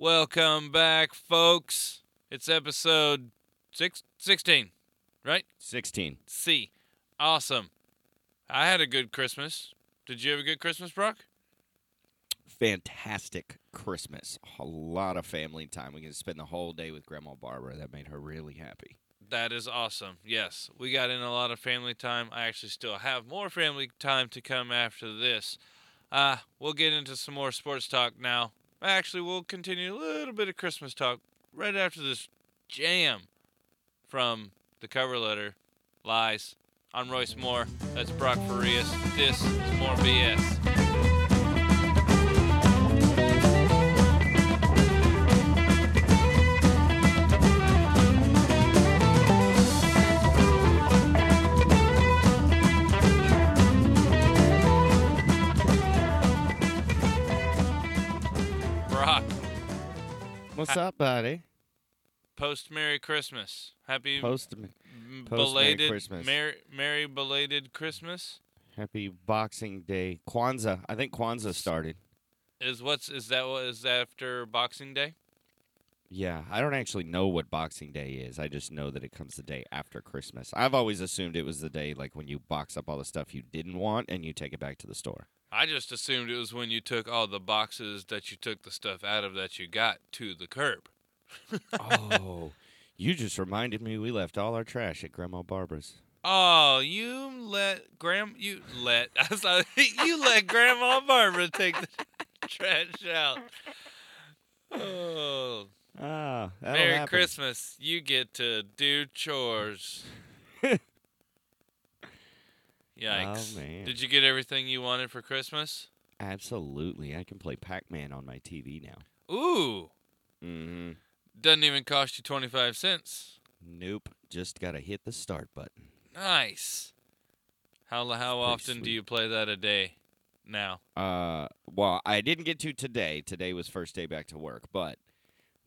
Welcome back, folks. It's episode six, 16, right? 16. C. Awesome. I had a good Christmas. Did you have a good Christmas, Brock? Fantastic Christmas. A lot of family time. We can spend the whole day with Grandma Barbara. That made her really happy. That is awesome. Yes, we got in a lot of family time. I actually still have more family time to come after this. Uh, we'll get into some more sports talk now. Actually, we'll continue a little bit of Christmas talk right after this jam from the cover letter. Lies. I'm Royce Moore. That's Brock Farias. This is More BS. What's up, buddy? post Merry Christmas. Happy Post post Merry belated Christmas. Merry, Merry belated Christmas. Happy Boxing Day. Kwanzaa. I think Kwanzaa started. Is what's is that what is after Boxing Day? Yeah, I don't actually know what Boxing Day is. I just know that it comes the day after Christmas. I've always assumed it was the day like when you box up all the stuff you didn't want and you take it back to the store. I just assumed it was when you took all the boxes that you took the stuff out of that you got to the curb. oh, you just reminded me we left all our trash at Grandma Barbara's. Oh, you let Gram you let I like, you let Grandma Barbara take the trash out. Oh, Ah, Merry happen. Christmas! You get to do chores. Yikes! Oh man. Did you get everything you wanted for Christmas? Absolutely. I can play Pac-Man on my TV now. Ooh, Mm-hmm. doesn't even cost you twenty five cents. Nope. Just gotta hit the start button. Nice. How how often do you play that a day? Now, Uh, well, I didn't get to today. Today was first day back to work, but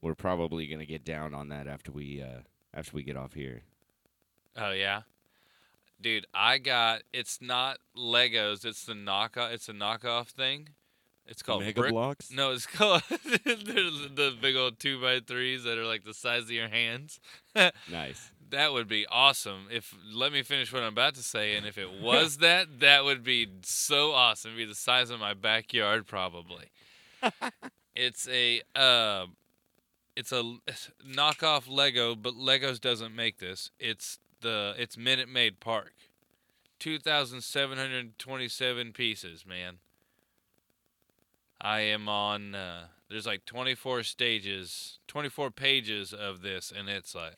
we're probably gonna get down on that after we uh after we get off here. oh yeah, dude, I got. It's not Legos. It's the knockoff. It's a knockoff thing. It's called Mega Brick- blocks. No, it's called the big old two by threes that are like the size of your hands. Nice. That would be awesome. If let me finish what I'm about to say, and if it was that, that would be so awesome. It'd be the size of my backyard, probably. it's a uh, it's a knockoff Lego, but Legos doesn't make this. It's the it's Minute Maid Park, two thousand seven hundred twenty-seven pieces, man. I am on. Uh, there's like 24 stages, 24 pages of this, and it's like,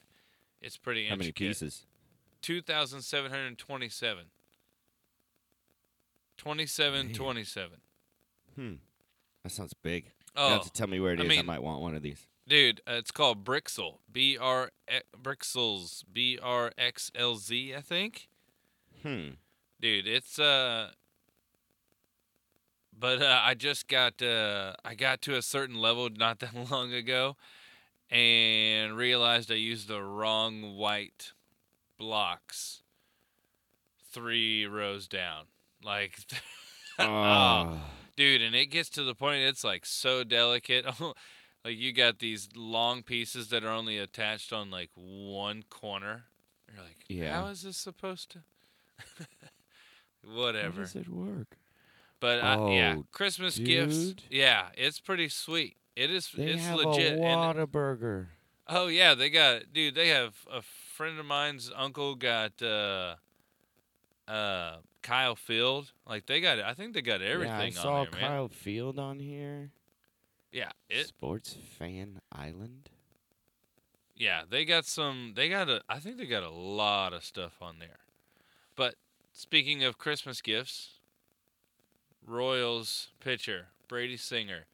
it's pretty How many pieces? 2,727. 27, Man. 27. Hmm. That sounds big. Oh, You Oh, have to tell me where it is. I is. I might want one of these. Dude, uh, it's called Brixel. B R Brixels. B R X L Z, I think. Hmm. dude it's uh but uh, i just got uh i got to a certain level not that long ago and realized i used the wrong white blocks three rows down like Oh. dude and it gets to the point it's like so delicate like you got these long pieces that are only attached on like one corner you're like Yeah. how is this supposed to Whatever. How does it work? but uh, yeah Oh, christmas gifts yeah it's pretty sweet it is They it's have legit a and Whataburger. oh yeah they got dude they have a friend of mine's uncle got uh uh kyle field like they got i think they got everything yeah, I saw on there man Kyle Field on here. Yeah it Sports Fan Island. Yeah, they got some. They got a. I think they got a lot of stuff on there. But speaking of Christmas gifts, Royals pitcher Brady Singer.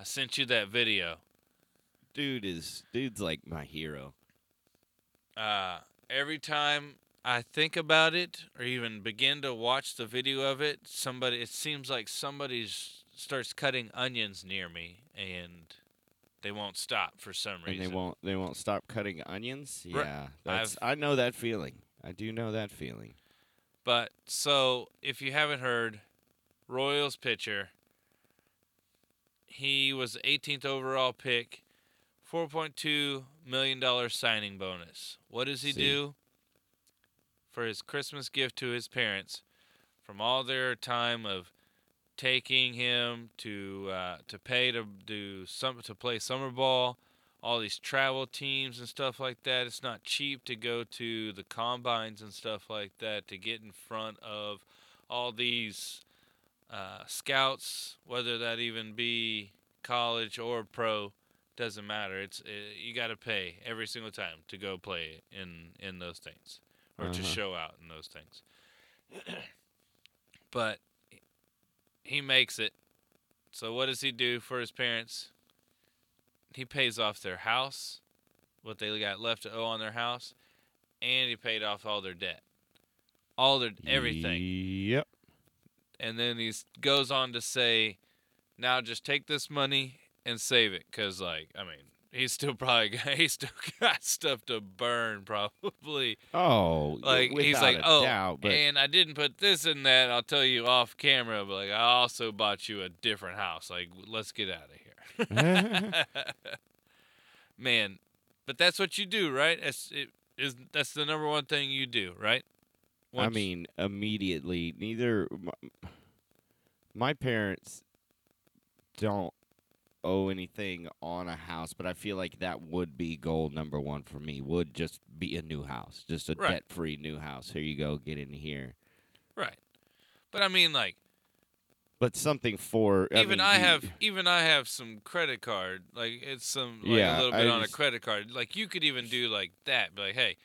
I sent you that video. Dude is dude's like my hero. Uh, every time I think about it, or even begin to watch the video of it, somebody. It seems like somebody's starts cutting onions near me, and they won't stop for some reason. And they won't they won't stop cutting onions. Yeah, that's I know that feeling. I do know that feeling. But so if you haven't heard, Royals pitcher, he was the 18th overall pick, 4.2 million dollar signing bonus. What does he See. do for his Christmas gift to his parents? From all their time of taking him to uh, to pay to do some to play summer ball, all these travel teams and stuff like that. It's not cheap to go to the combines and stuff like that to get in front of all these uh, scouts, whether that even be college or pro, doesn't matter. It's uh you got to pay every single time to go play in in those things or to Uh-huh. show out in those things. but he makes it. So what does he do for his parents? He pays off their house, what they got left to owe on their house, and he paid off all their debt, all their everything Yep. and then he goes on to say, "Now just take this money and save it, cause like I mean, he's still probably got, he's still got stuff to burn, probably. Oh, Like he's like, oh, doubt, but and I didn't put this in that. I'll tell you off camera, but like I also bought you a different house. Like let's get out of here, man. But that's what you do, right? That's it is that's the number one thing you do, right? I mean, immediately, neither my, my parents don't owe anything on a house, but I feel like that would be goal number one for me. Would just be a new house, just a Right. debt-free new house. Here you go, get in here. right. But I mean, like. But something for I even mean, I you- have even I have some credit card. Like it's some like Yeah, a little I bit on a credit card. Like you could even do like that. Be like, hey,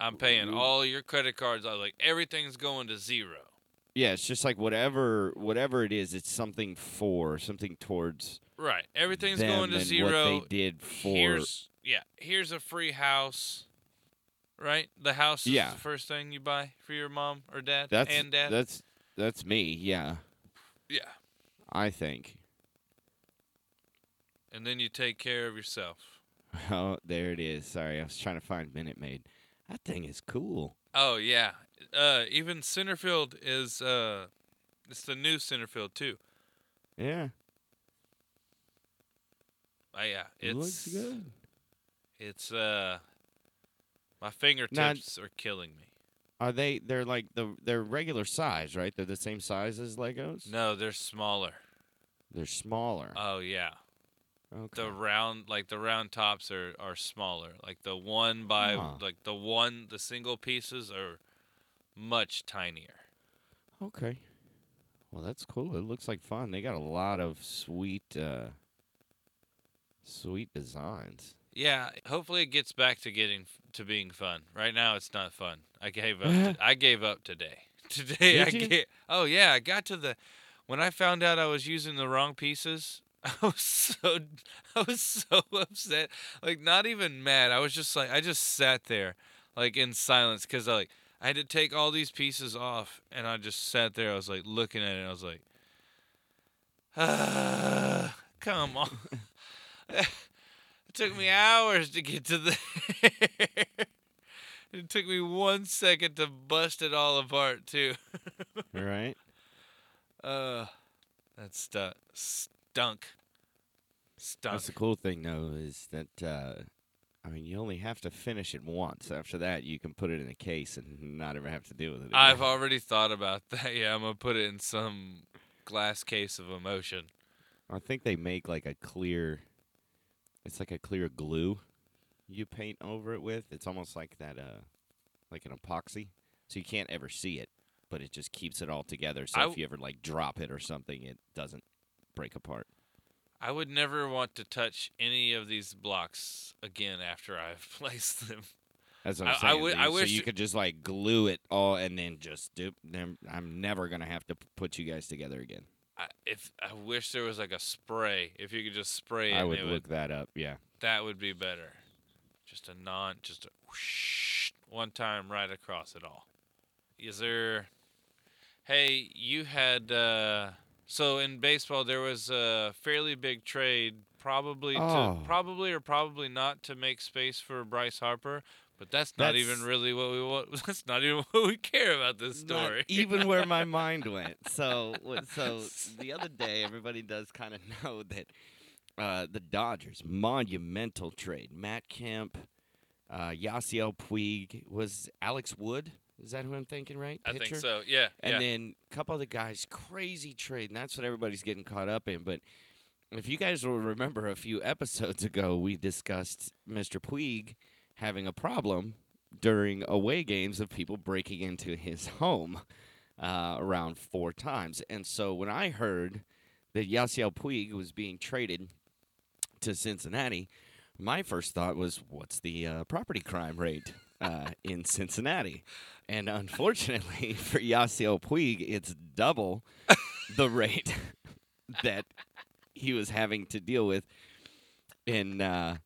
I'm paying all your credit cards. I like everything's going to zero. Yeah, it's just like whatever whatever it is, it's something for something towards Right. Everything's going to zero. what they did for. Here's yeah. Here's a free house. Right. The house is Yeah. the first thing you buy for your mom or dad that's and dad. that's that's me. Yeah, yeah. I think. And then you take care of yourself. Oh, there it is. Sorry, I was trying to find Minute Maid. That thing is cool. Oh yeah. Uh, even Centerfield is uh, it's the new Centerfield too. Yeah, Oh yeah, it it's looks good. It's uh, my fingertips are killing me. Are they? They're like the they're regular size, right? They're the same size as Legos. No, they're smaller. They're smaller. Oh yeah, okay. the round like the round tops are are smaller. Like the one by Huh. like the one the single pieces are much tinier. okay. Well, that's cool. It looks like fun. They got a lot of sweet, uh sweet designs. Yeah, hopefully it gets back to getting to being fun. Right now it's not fun. I gave up. to, I gave up today. Today I Did you? get. Oh yeah, I got to the when I found out I was using the wrong pieces. I was so I was so upset. Like not even mad. I was just like I just sat there like in silence cuz I like I had to take all these pieces off and I just sat there. I was like looking at it. I was like ah, come on. It took me hours to get to the. it took me one second to bust it all apart too. Right. Uh, that stu- stunk. Stunk. That's the cool thing, though, is that uh, I mean, you only have to finish it once. After that, you can put it in a case and not ever have to deal with it. Again. I've already thought about that. Yeah, I'm gonna put it in some glass case of emotion. I think they make like a clear. It's like a clear glue you paint over it with. It's almost like that, uh, like an epoxy, so you can't ever see it, but it just keeps it all together. So I if you ever like drop it or something, it doesn't break apart. I would never want to touch any of these blocks again after I've placed them. That's what I- I'm I saying. wi- dude. I so wish you could just like glue it all and then just do. I'm never gonna have to put you guys together again. I, if I wish there was like a spray, if you could just spray it, I would it look that up. Yeah. That would be better. Just a non, just a whoosh, one time right across it all. Is there? Hey, you had. Uh, so in baseball, there was a fairly big trade, probably Oh. to probably or probably not to make space for Bryce Harper, But that's not That's- even really what we want. That's not even what we care about this story. even where my mind went. So, so the other day, everybody does kind of know that uh, the Dodgers monumental trade. Matt Kemp, uh, Yasiel Puig was Alex Wood. Is that who I'm thinking? Right? I think so. Yeah. And yeah. then a couple other guys, crazy trade, and that's what everybody's getting caught up in. But if you guys will remember, a few episodes ago, we discussed Mr. Puig having a problem during away games of people breaking into his home uh, around four times. And so when I heard that Yasiel Puig was being traded to Cincinnati, my first thought was, what's the uh, property crime rate uh, in Cincinnati? And unfortunately for Yasiel Puig, it's double the rate that he was having to deal with in uh,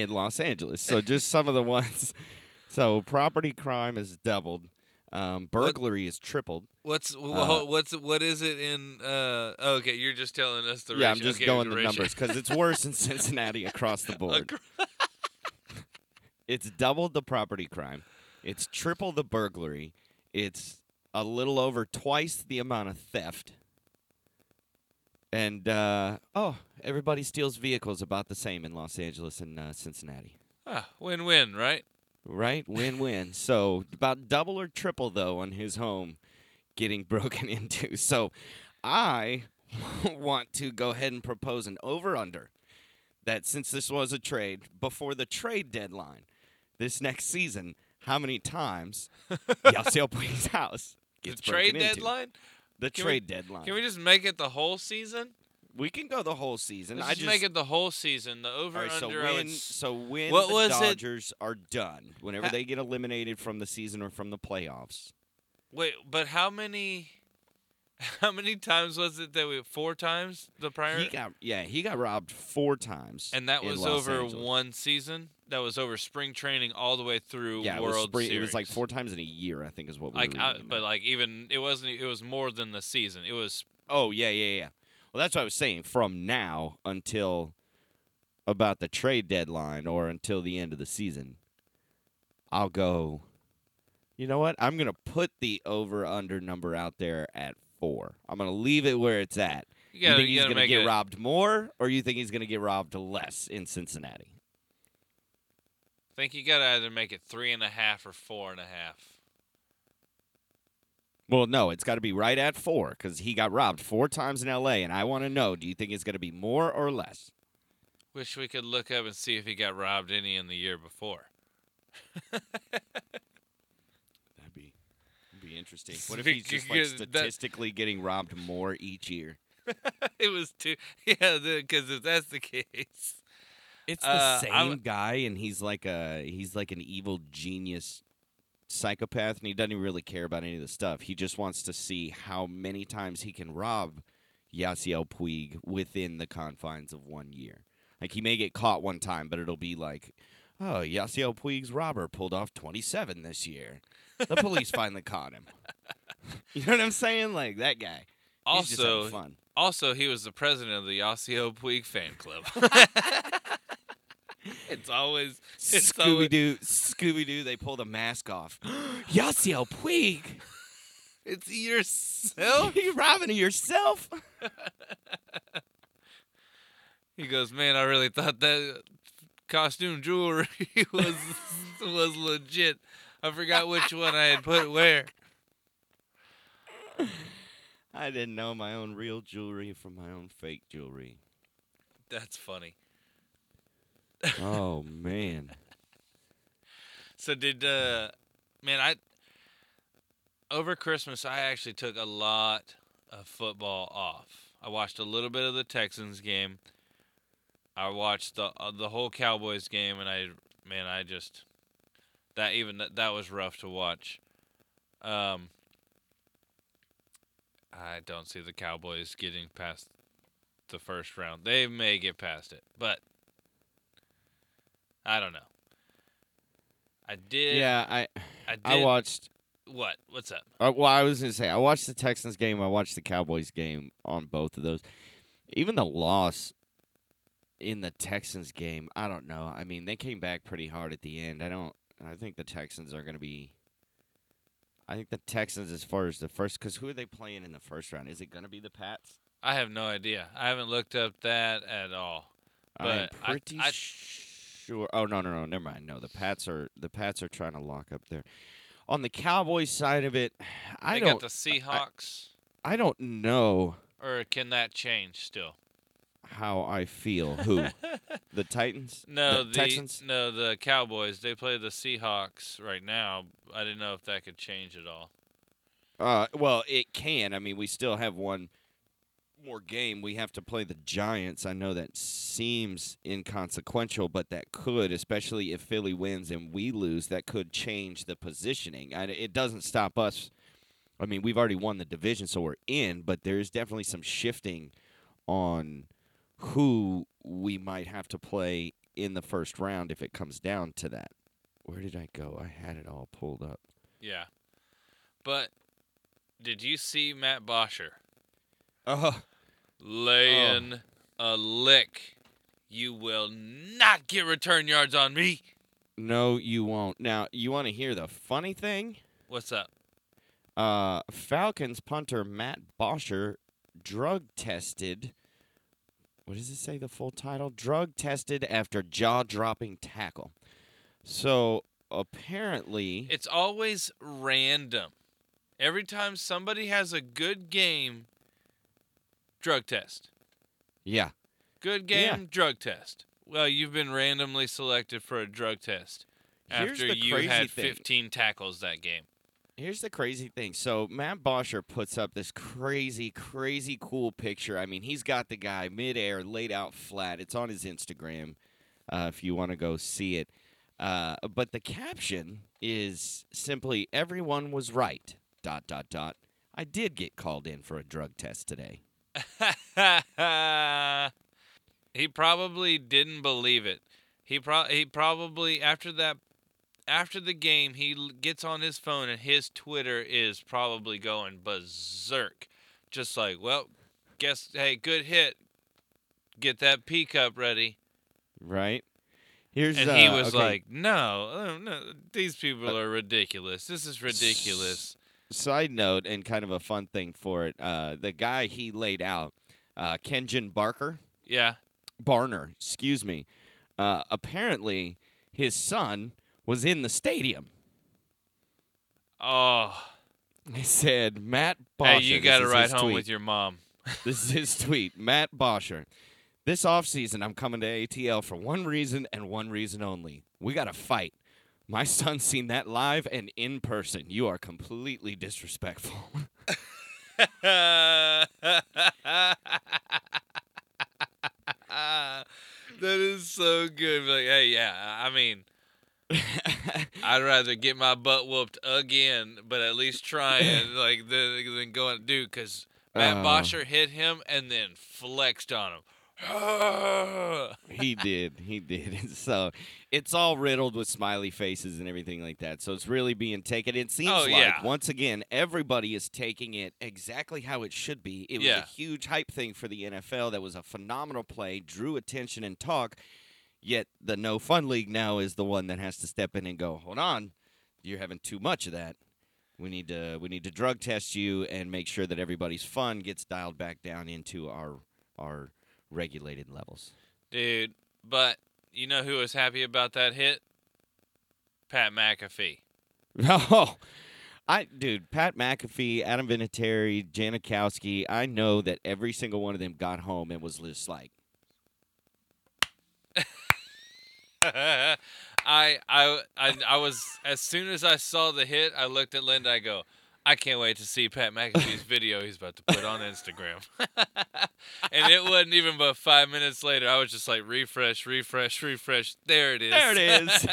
in Los Angeles. So just some of the ones. So property crime is doubled. Um, burglary is tripled. what's uh, what's what is it in? Uh, okay, you're just telling us the yeah, I'm just okay, going the the numbers because it's worse in Cincinnati across the board. It's doubled the property crime. It's triple the burglary. It's a little over twice the amount of theft. And uh, oh, everybody steals vehicles about the same in Los Angeles and uh, Cincinnati. Ah, win-win, right? Right? Win win. so about double or triple though on his home getting broken into. So I want to go ahead and propose an over under that since this was a trade before the trade deadline this next season, how many times Yasiel Puig's house The gets trade into. deadline. The Can we- trade deadline. Can we just make it the whole season? We can go the whole season. Let's I just, make it the whole season. The over right, so under. I would when so when What the was it? Dodgers are done, whenever Ha- they get eliminated from the season or from the playoffs, wait, but how many? How many times was it that we four times the prior? he got yeah he got robbed four times, and that was over Angeles. one season. That was over spring training all the way through Yeah, it was, spring- Series. it was like four times in a year. I think is what we Like, I, but like even it wasn't. It was more than the season. It was oh yeah yeah yeah. Well, that's what I was saying. From now until about the trade deadline or until the end of the season, I'll go. You know what? I'm gonna put the over under number out there at four. I'm gonna leave it where it's at. you You, gotta, think you he's gonna get it, robbed more, or you think he's gonna get robbed less in Cincinnati? I think you gotta either make it three and a half or four and a half. Well, no, it's got to be right at four because he got robbed four times in L.A. And I want to know: Do you think it's going to be more or less? Wish we could look up and see if he got robbed any in the year before. That'd be that'd be interesting. What if he's just like statistically getting robbed more each year? it was too. Yeah, because if that's the case, It's the Uh, same I'm- guy, and he's like a he's like an evil genius psychopath, and he doesn't really care about any of the stuff. He just wants to see how many times he can rob Yasiel Puig within the confines of one year. Like he may get caught one time, but it'll be like, oh, Yasiel Puig's robber pulled off twenty seven this year. The police finally caught him. You know what I'm saying? Like that guy. Also, fun. also he was the president of the Yasiel Puig fan club. it's always it's Scooby Doo, Scooby Doo, they pull the mask off. Yasiel Puig, it's yourself. you robbing yourself? He goes, man, I really thought that costume jewelry was was legit. I forgot which one I had put where. I didn't know my own real jewelry from my own fake jewelry. That's funny. Oh man, So did uh man I over Christmas I actually took a lot of football off. I watched a little bit of the Texans game. I watched the uh, the whole Cowboys game and I man I just that even that, that was rough to watch. Um I don't see the Cowboys getting past the first round. They may get past it, but I don't know. I did. yeah, I I did. I watched. What? What's up? Uh, well, I was gonna say I watched the Texans game. I watched the Cowboys game on both of those. Even the loss in the Texans game, I don't know. I mean, they came back pretty hard at the end. I don't. I think the Texans are going to be. I think the Texans, as far as the first, because who are they playing in the first round? Is it going to be the Pats? I have no idea. I haven't looked up that at all. I'm But I- pretty I- sure. Oh no, no, no. Never mind. No, the Pats are the Pats are trying to lock up there. On the Cowboys side of it, I they don't. got the Seahawks, I don't know or can that change still? how I feel. Who? the Titans? No, the the, Texans. no the Cowboys. They play the Seahawks right now. I didn't know if that could change at all. Uh, well, it can. I mean, we still have one more game. We have to play the Giants. I know that seems inconsequential, but that could, especially if Philly wins and we lose, that could change the positioning. I, it doesn't stop us. I mean, we've already won the division, so we're in, but there's definitely some shifting on who we might have to play in the first round if it comes down to that. Where did I go? I had it all pulled up. Yeah, but did you see Matt Bosher Oh, laying a lick? You will not get return yards on me. No, you won't. Now, you want to hear the funny thing? What's up? Uh, Falcons punter Matt Bosher drug tested. What does it say? The full title? Drug tested after jaw dropping tackle. So apparently, It's always random. Every time somebody has a good game, drug test. yeah, Good Yeah. game, drug test. Well, you've been randomly selected for a drug test Here's after you had thing. 15 tackles that game. Here's the crazy thing. So Matt Bosher puts up this crazy, crazy cool picture. I mean, he's got the guy midair, laid out flat. It's on his Instagram, uh, if you want to go see it. Uh, but the caption is simply "Everyone was right." Dot dot dot. I did get called in for a drug test today. he probably didn't believe it. He pro- he probably after that after the game he gets on his phone and his Twitter is probably going berserk. Just like, well, guess hey, good hit. Get that P cup ready. Right? Here's And he uh, was okay, like, "No, oh, no, these people are ridiculous. This is ridiculous." Side note and kind of a fun thing for it. Uh, the guy he laid out, uh, Kenjon Barker. Yeah. Barner, excuse me. Uh, apparently, his son was in the stadium. Oh, He said, Matt Bosher. hey, you got to ride home tweet. with your mom. This is his tweet. Matt Bosher. This offseason, I'm coming to ATL for one reason and one reason only. We got to fight. My son's seen that live and in person. You are completely disrespectful. that is so good. Like, hey, yeah, I mean, I'd rather get my butt whooped again, but at least trying, like, than, than going, dude, because Matt Oh. Bosher hit him and then flexed on him. he did. He did. And so it's all riddled with smiley faces and everything like that. So it's really being taken. It seems Oh, like, yeah. once again, everybody is taking it exactly how it should be. It was Yeah. a huge hype thing for the NFL. That was a phenomenal play, drew attention and talk. Yet the No Fun League now is the one that has to step in and go, hold on, you're having too much of that. We need to we need to drug test you and make sure that everybody's fun gets dialed back down into our our regulated levels. Dude, but you know who was happy about that hit? Pat McAfee. Oh, I dude, Pat McAfee, Adam Vinatieri, Janikowski. I know that every single one of them got home and was just like, I, I I I was as soon as I saw the hit, I looked at Linda. I go, I can't wait to see Pat McAfee's video he's about to put on Instagram. and it wasn't even but five minutes later. I was just like, refresh, refresh, refresh. There it is. There it is.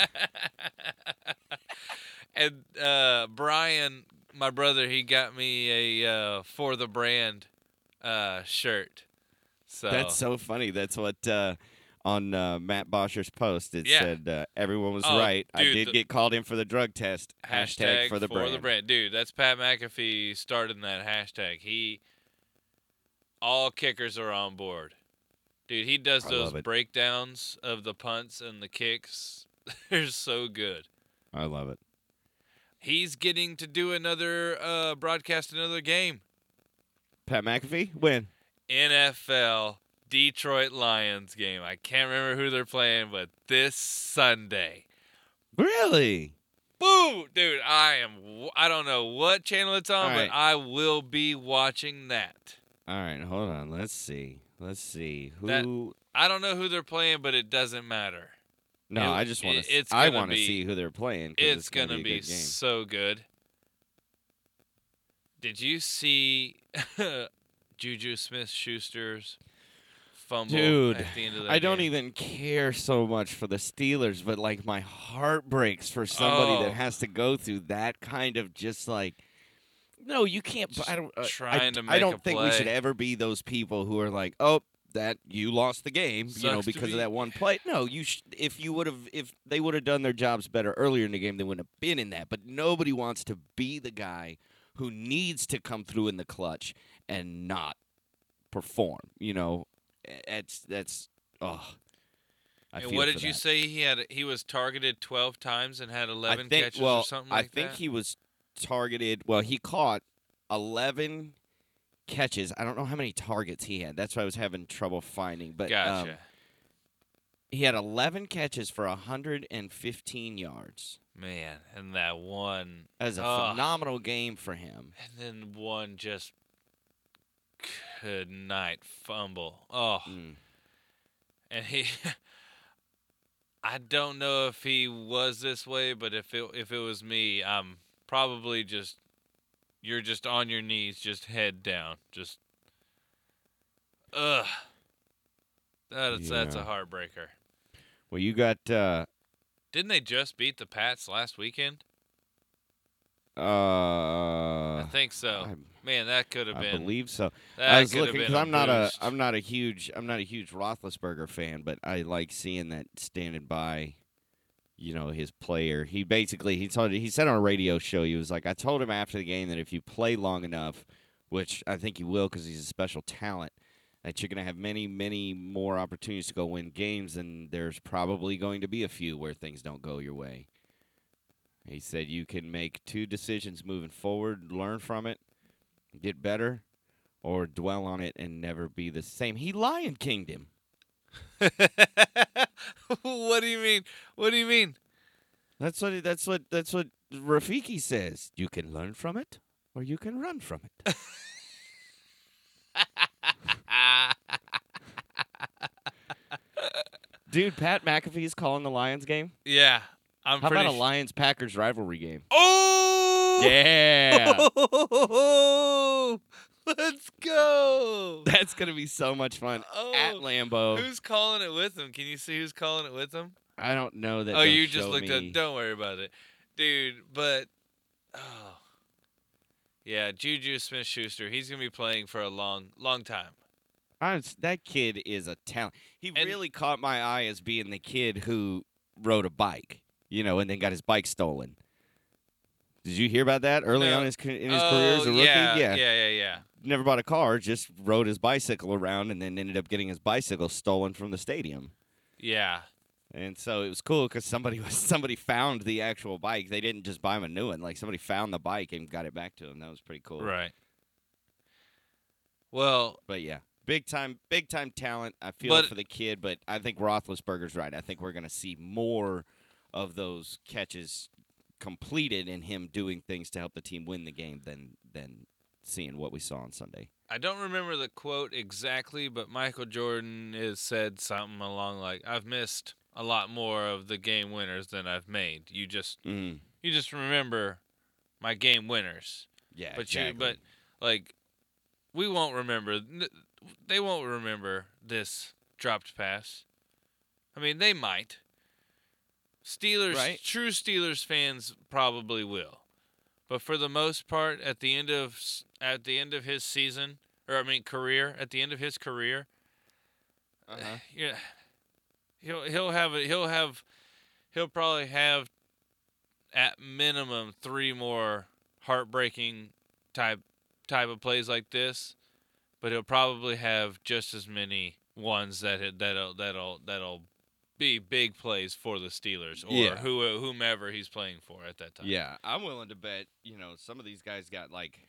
and uh, Brian, my brother, he got me a uh, for the brand uh, shirt. So "That's so funny." That's what uh, on uh, Matt Bosher's post it Yeah. said. Uh, Everyone was Oh, right. I did the- get called in for the drug test. hashtag, for the brand. dude. That's Pat McAfee starting that hashtag. He, all kickers are on board. Dude, he does I those breakdowns of the punts and the kicks. They're so good. I love it. He's getting to do another uh, broadcast another game. Pat McAfee, when NFL Detroit Lions game. I can't remember who they're playing, but this Sunday. Really? Boo, dude! I am. I don't know what channel it's on, right. but I will be watching that. All right, hold on. Let's see. Let's see who. That- I don't know who they're playing, but it doesn't matter. no, it- I just want to. I want to see who they're playing. It's, it's gonna, gonna, be, be good so good. Did you see Juju Smith Schuster's fumble Dude, at the end of the I don't game? even care so much for the Steelers, but like my heart breaks for somebody Oh. that has to go through that kind of just like. No, you can't. Just I don't. Uh, I, trying to I don't a think we should ever be those people who are like, oh, that you lost the game, you know, because be- of that one play. No, you. Sh- if you would have, if they would have done their jobs better earlier in the game, they wouldn't have been in that. But nobody wants to be the guy who needs to come through in the clutch and not perform. You know, it's that's oh. I and what did you that. say he had? He was targeted twelve times and had eleven think, catches well, or something like that? I think that. he was targeted. Well, he caught eleven catches. I don't know how many targets he had. That's why I was having trouble finding. But um, gotcha, he had eleven catches for hundred and fifteen yards. man. And that one, That was a phenomenal game for him. and then one just good night fumble. Oh, Mm. and he. I don't know if he was this way, but if it if it was me, I'm probably just you're just on your knees, just head down, just ugh. That's that's a heartbreaker. Well, you got uh, Didn't they just beat the Pats last weekend? Uh, I think so. I, Man, that could have been. I believe so. I was looking because I'm not a. I'm not a huge I'm not a huge Roethlisberger fan, but I like seeing that standing by, you know, his player. He basically he told he said on a radio show he was like I told him after the game that if you play long enough, which I think you will because he's a special talent, that you're gonna have many many more opportunities to go win games, and there's probably going to be a few where things don't go your way. He said you can make two decisions moving forward, learn from it, get better, or dwell on it and never be the same. He Lion Kinged him. what do you mean? What do you mean? That's what that's what that's what Rafiki says. You can learn from it, or you can run from it. Dude, Pat McAfee's calling the Lions game. yeah, I'm How about a Lions Packers rivalry game? oh! Yeah, Let's go. that's gonna be so much fun Oh, at Lambeau. Who's calling it with him? Can you see who's calling it with him? I don't know that. oh, you just looked me. up. Don't worry about it, dude. But oh, yeah, Juju Smith-Schuster. He's gonna be playing for a long, long time. Honest, that kid is a talent. He And- really caught my eye as being the kid who rode a bike, you know, and then got his bike stolen. Did you hear about that early No. on in his, in his oh, career as a Oh, rookie? Yeah, yeah, yeah, yeah. Never bought a car, just rode his bicycle around and then ended up getting his bicycle stolen from the stadium. Yeah. And so it was cool because somebody was somebody found the actual bike. They didn't just buy him a new one. Like somebody found the bike and got it back to him. That was pretty cool. Right. Well, But yeah, big time, big time talent. I feel But- for the kid, but I think Roethlisberger's right. I think we're gonna see more of those catches completed and him doing things to help the team win the game than than seeing what we saw on Sunday. I don't remember the quote exactly, but Michael Jordan has said something along like, "I've missed a lot more of the game winners than I've made. You just Mm. you just remember my game winners, Yeah, but exactly. you but like we won't remember. They won't remember this dropped pass. I mean, they might. Steelers, Right. true Steelers fans probably will, but for the most part, at the end of at the end of his season, or I mean career, at the end of his career, uh-huh. yeah, he'll he'll have a, he'll have he'll probably have at minimum three more heartbreaking type type of plays like this, but he'll probably have just as many ones that that'll that'll that'll be big plays for the Steelers or Yeah. who whomever he's playing for at that time. Yeah, I'm willing to bet. You know, some of these guys got like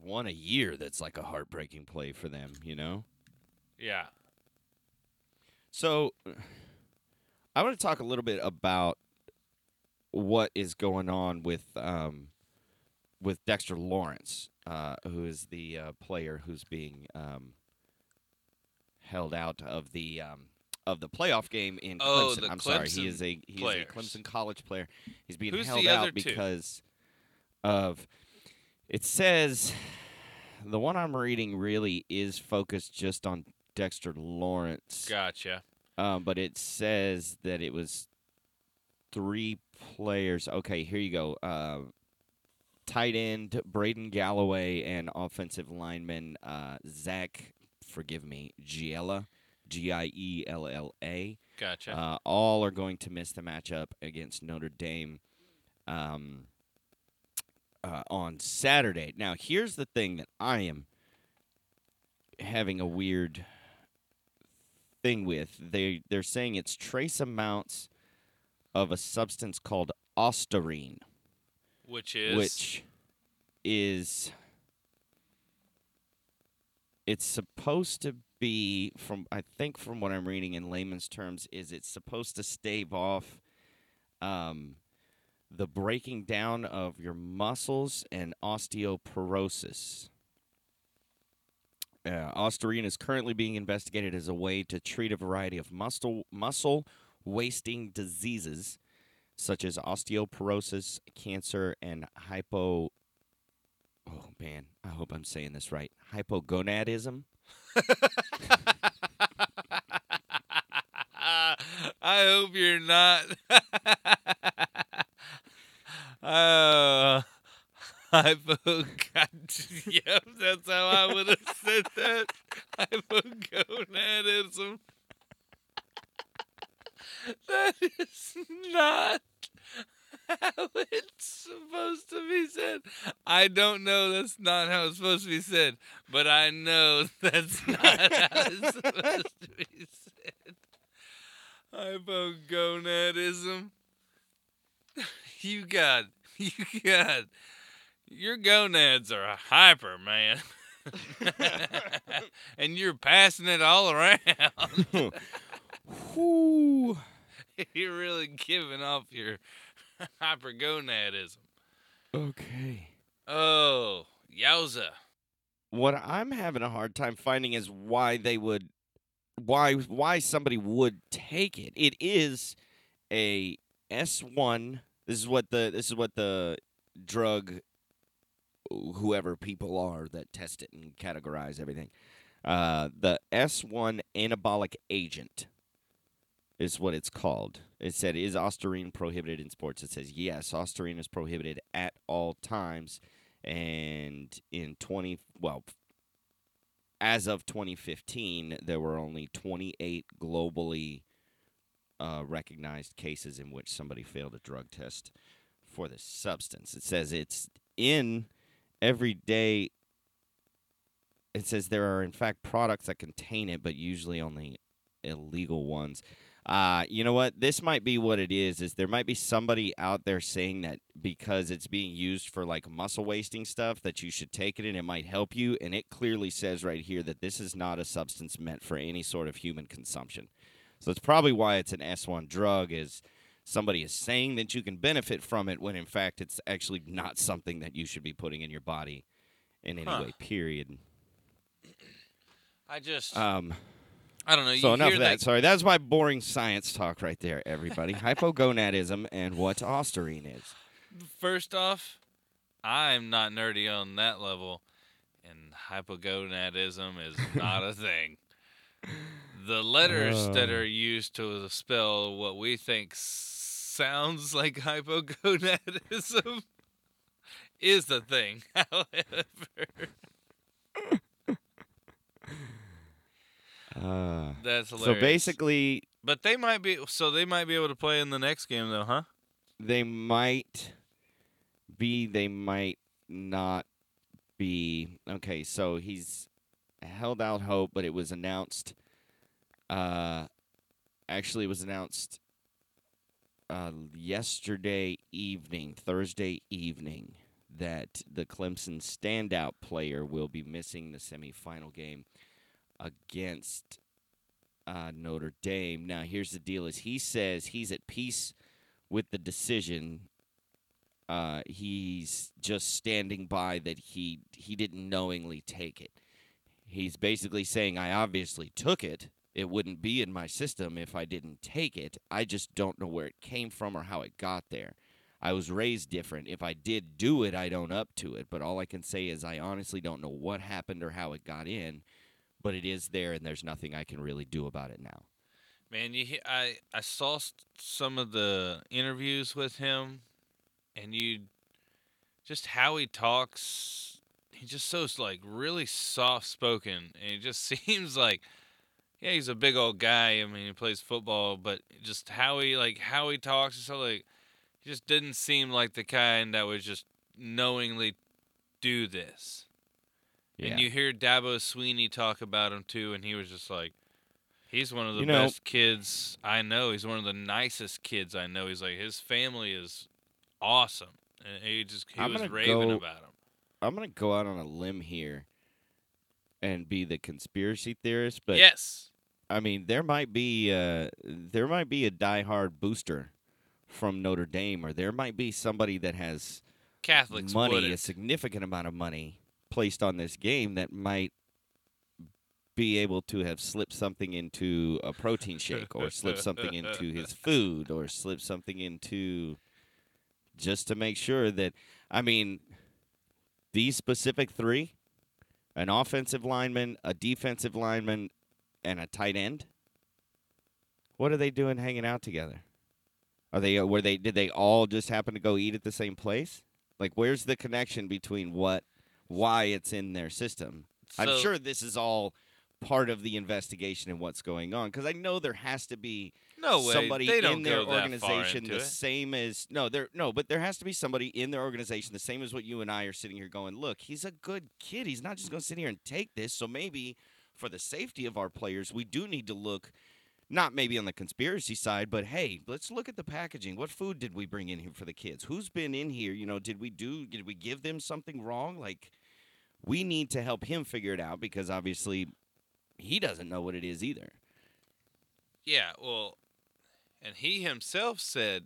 one a year. That's like a heartbreaking play for them. You know. Yeah. So, I want to talk a little bit about what is going on with um, with Dexter Lawrence, uh, who is the uh, player who's being um, held out of the um, of the playoff game in Oh, Clemson. I'm sorry, he is a he players. is a Clemson college player. He's being Who's held out two? because of it says the one I'm reading really is focused just on Dexter Lawrence. Gotcha. Um, but it says that it was three players. Okay, here you go. Uh, tight end Braden Galloway and offensive lineman uh, Zach, forgive me, Giella, G I E L L A. Gotcha. Uh, all are going to miss the matchup against Notre Dame um, uh, on Saturday. Now, here's the thing that I am having a weird thing with. They they're saying it's trace amounts of a substance called ostarine, which is which is it's supposed to be from I think from what I'm reading in layman's terms is it's supposed to stave off um, the breaking down of your muscles and osteoporosis. Uh, Ostarine is currently being investigated as a way to treat a variety of muscle muscle wasting diseases such as osteoporosis, cancer, and hypo. Oh man, I hope I'm saying this right. Hypogonadism. I hope you're not. uh, hypo. God, yep, that's how I would have said that. I Hypogonadism. That is not how it's supposed to be said. I don't know that's not how it's supposed to be said, but I know that's not how it's supposed to be said. Hypogonadism. You got, you got, your gonads are hyper, man. and you're passing it all around. You're really giving off your hypergonadism. Okay. Oh, yowza. What I'm having a hard time finding is why they would why why somebody would take it. It is a S1. This is what the this is what the drug whoever people are that test it and categorize everything. Uh, the S1 anabolic agent is what it's called. It said, "Is ostarine prohibited in sports?" It says, "Yes, ostarine is prohibited at all times." And in 20, well, as of 2015, there were only 28 globally uh, recognized cases in which somebody failed a drug test for this substance. It says it's in everyday. It says there are, in fact, products that contain it, but usually only illegal ones. Uh, you know what? This might be what it is. Is there might be somebody out there saying that because it's being used for like muscle wasting stuff that you should take it and it might help you, and it clearly says right here that this is not a substance meant for any sort of human consumption. So it's probably why it's an S1 drug. Is somebody is saying that you can benefit from it when in fact it's actually not something that you should be putting in your body in any Huh. way. Period. I just, Um. I don't know. So enough of that. Sorry, that's my boring science talk right there, everybody. Hypogonadism and what ostarine is. First off, I'm not nerdy on that level, and hypogonadism is not a thing. The letters that Oh. are used to spell what we think sounds like hypogonadism is the thing. However, Uh, that's so basically, but they might be so they might be able to play in the next game though, huh? they might be, they might not be. Okay, so he's held out hope, but it was announced. Uh, actually, it was announced uh, yesterday evening, Thursday evening, that the Clemson standout player will be missing the semifinal game against uh, Notre Dame. Now, here's the deal: is he says he's at peace with the decision. Uh, he's just standing by that he he didn't knowingly take it. He's basically saying, "I obviously took it. It wouldn't be in my system if I didn't take it. I just don't know where it came from or how it got there." I was raised different. If I did do it, I don't up to it. But all I can say is I honestly don't know what happened or how it got in, but it is there, and there's nothing I can really do about it now. Man, you I I saw some of the interviews with him, and you just how he talks. He's just so like really soft spoken, and it just seems like yeah, he's a big old guy. I mean, he plays football, but just how he like how he talks and so like he just didn't seem like the kind that would just knowingly do this. And you hear Dabo Swinney talk about him too, and he was just like, he's one of the You know- best kids I know. He's one of the nicest kids I know. He's like his family is awesome, and he just he I'm was raving go- about him. I'm gonna go out on a limb here and be the conspiracy theorist, but yes, I mean there might be uh, there might be a diehard booster from Notre Dame, or there might be somebody that has Catholics money, a significant amount of money placed on this game that might be able to have slipped something into a protein shake or slip something into his food or slip something into just to make sure that I mean these specific 3 an offensive lineman, a defensive lineman and a tight end what are they doing hanging out together? Are they were they did they all just happen to go eat at the same place? Like where's the connection between what why it's in their system? I'm sure this is all part of the investigation and what's going on because I know there has to be no way somebody in their go that far organization the it. same as no there no but there has to be somebody in their organization the same as what you and I are sitting here going look he's a good kid he's not just going to sit here and take this so maybe for the safety of our players we do need to look not maybe on the conspiracy side but hey let's look at the packaging. What food did we bring in here for the kids? Who's been in here? You know did we do did we give them something wrong? Like we need to help him figure it out because obviously he doesn't know what it is either. Yeah, well, and he himself said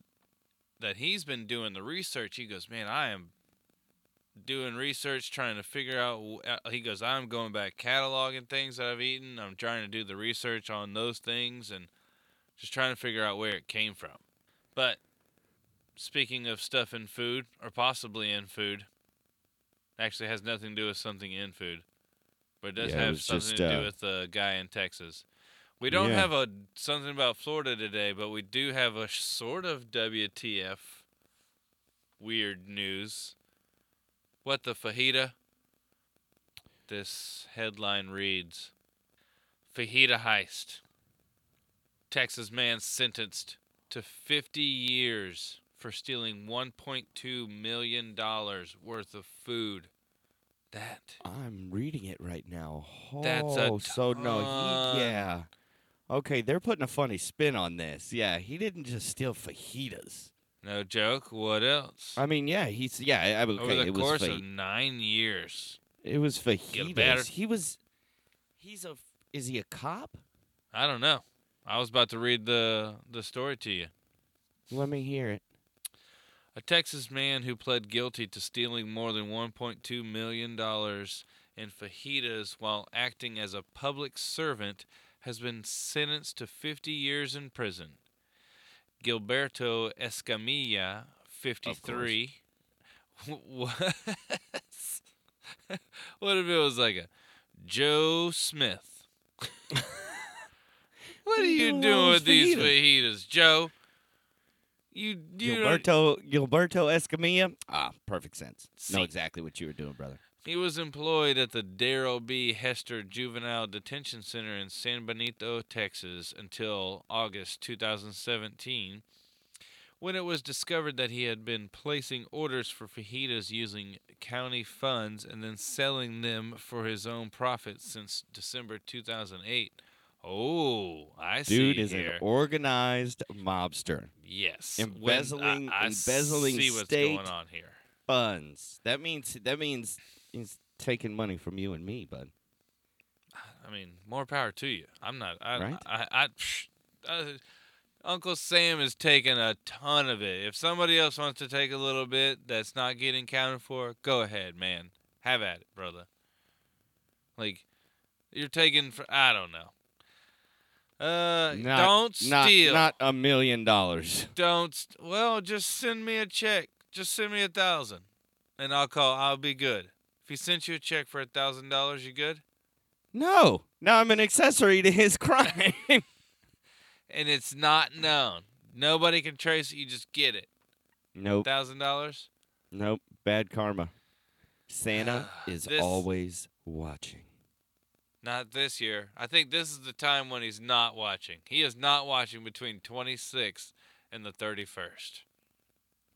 that he's been doing the research. He goes, "Man, I am doing research trying to figure out uh," he goes, "I'm going back cataloging things that I've eaten. I'm trying to do the research on those things and just trying to figure out where it came from." But speaking of stuff in food or possibly in food, actually has nothing to do with something in food. But it does Yeah, have was something just, to do uh, with the guy in Texas. We don't Yeah. have a something about Florida today, but we do have a sort of WTF weird news. What the fajita? This headline reads Fajita heist. Texas man sentenced to 50 years for stealing 1.2 million dollars worth of food. That I'm reading it right now. That's a Oh, so no, he yeah. Okay, they're putting a funny spin on this. Yeah, he didn't just steal fajitas. No joke. What else? I mean, yeah, he's yeah. I, okay, Over the it was course fa- of nine years. it was fajitas. He was. He's a. Is he a cop? I don't know. I was about to read the the story to you. Let me hear it. A Texas man who pled guilty to stealing more than 1.2 million dollars in fajitas while acting as a public servant has been sentenced to 50 years in prison. Gilberto Escamilla, 53. What? what if it was like a Joe Smith? what are you doing with with these fajitas, Joe? You, you Gilberto Gilberto Escamilla. Ah, perfect sense. Know exactly what you were doing, brother. He was employed at the Darrell B. Hester Juvenile Detention Center in San Benito, Texas, until August 2017, when it was discovered that he had been placing orders for fajitas using county funds and then selling them for his own profit since December 2008. Oh, I see Dude is here. an organized mobster. yes, embezzling- I, I embezzling see what's state going on here. Funds. That means that means he's taking money from you and me, bud. I mean, more power to you. I'm not. I, Right? I, I, psh, uh, Uncle Sam is taking a ton of it. If somebody else wants to take a little bit that's not getting counted for, go ahead, man. Have at it, brother. Like, you're taking for. I don't know. Uh, Not- don't Not steal. not a million dollars. don't. St- well, just send me a check. Just send me a thousand, and I'll call. I'll be good. If he sent you a check for a thousand dollars, you good? No. Now I'm an accessory to his crime. and it's not known. Nobody can trace it. You just get it. nope. Thousand dollars. Nope. Bad karma. Santa is this- always watching. Not this year. I think this is the time when he's not watching. He is not watching between 26th and the 31st.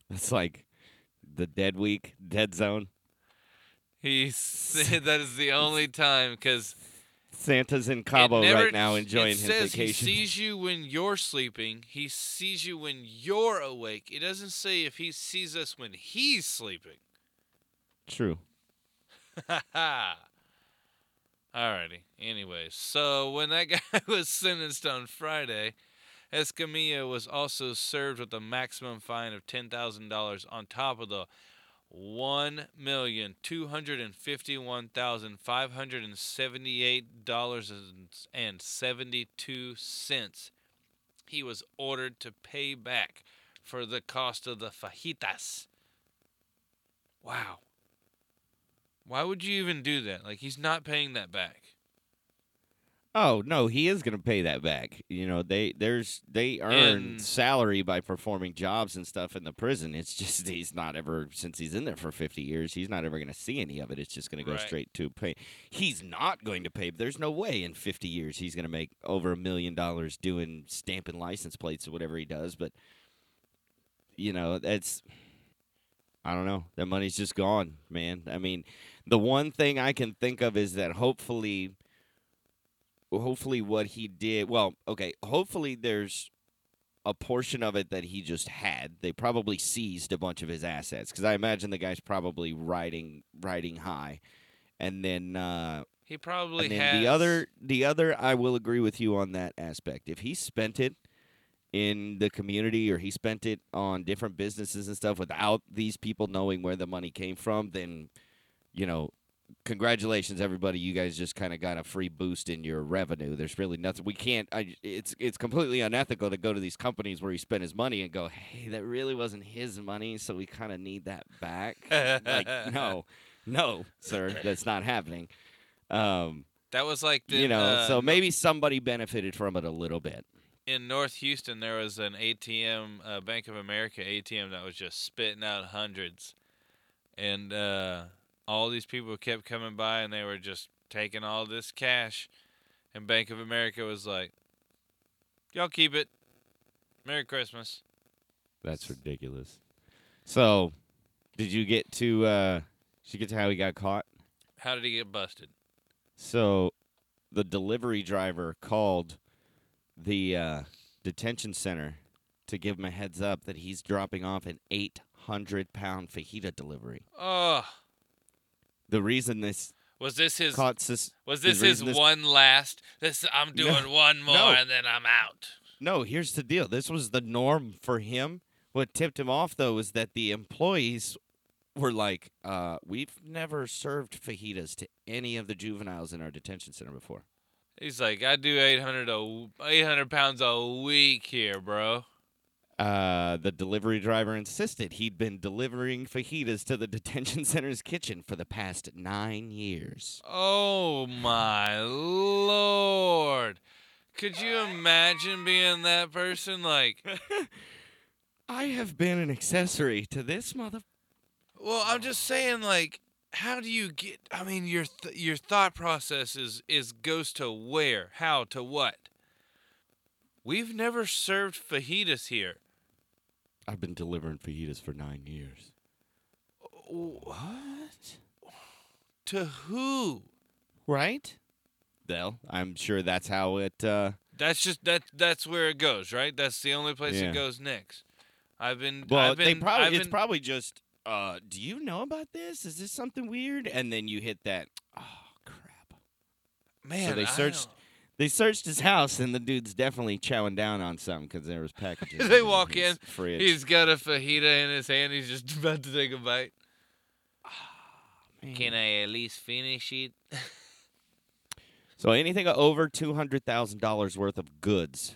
It's like the dead week, dead zone. He's that is the only time because Santa's in Cabo never, right now enjoying it his says vacation. He sees you when you're sleeping. He sees you when you're awake. It doesn't say if he sees us when he's sleeping. True. Alrighty. Anyway, so when that guy was sentenced on Friday, Escamilla was also served with a maximum fine of ten thousand dollars on top of the one million two hundred and fifty-one thousand five hundred and seventy-eight dollars and seventy-two cents. He was ordered to pay back for the cost of the fajitas. Wow. Why would you even do that? Like he's not paying that back. Oh no, he is going to pay that back. You know, they there's they earn And- salary by performing jobs and stuff in the prison. It's just he's not ever since he's in there for 50 years, he's not ever going to see any of it. It's just going to go Right. straight to pay. He's not going to pay. There's no way in 50 years he's going to make over a million dollars doing stamping license plates or whatever he does, but you know, that's I don't know. That money's just gone, man. I mean, the one thing I can think of is that hopefully hopefully what he did well okay hopefully there's a portion of it that he just had. They probably seized a bunch of his assets because i imagine the guy's probably riding riding high. And then uh He probably and then has the other the other i will agree with you on that aspect. If he spent it in the community or he spent it on different businesses and stuff without these people knowing where the money came from then you know congratulations everybody. You guys just kind of got a free boost in your revenue. There's really nothing we can't I, it's it's completely unethical to go to these companies where he spent his money and go hey that really wasn't his money so we kind of need that back. Like no no sir that's not happening. Um That was like the, you know uh, so maybe somebody benefited from it a little bit. In North Houston there was an ATM, uh, Bank of America ATM that was just spitting out hundreds, and uh, all these people kept coming by and they were just taking all this cash, and Bank of America was like, "Y'all keep it. Merry Christmas." that's ridiculous so did you get to uh did you get to how he got caught How did he get busted? So the delivery driver called the uh, detention center to give him a heads up that he's dropping off an 800 pound fajita delivery. Oh, The reason this was this his? caught sus- Was this his this- one last? This I'm doing one more no. and then I'm out. No, here's the deal. This was the norm for him. What tipped him off though is that the employees were like, uh, "We've never served fajitas to any of the juveniles in our detention center before." He's like, I do 800 a 800 pounds a week here, bro. Uh, the delivery driver insisted he'd been delivering fajitas to the detention center's kitchen for the past nine years. Oh my lord. Could you imagine being that person? Like, I have been an accessory to this mother. well, I'm just saying, like, how do you get? I mean, your th- your thought process is is goes to where, how, to what. We've never served fajitas here. I've been delivering fajitas for nine years. What? To who? Right? Well, I'm sure that's how it. Uh, That's just that. That's where it goes, right? That's the only place Yeah. it goes next. I've been. well, I've been, they probably I've it's been- probably just. Uh, do you know about this? Is this something weird? And then you hit that. Oh crap! man. So they I searched- don't- They searched his house, and the dude's definitely chowing down on something because there was packages. They in walk his in, Fridge. He's got a fajita in his hand. He's just about to take a bite. Ah, man. Can I at least finish it? So anything over two hundred thousand dollars worth of goods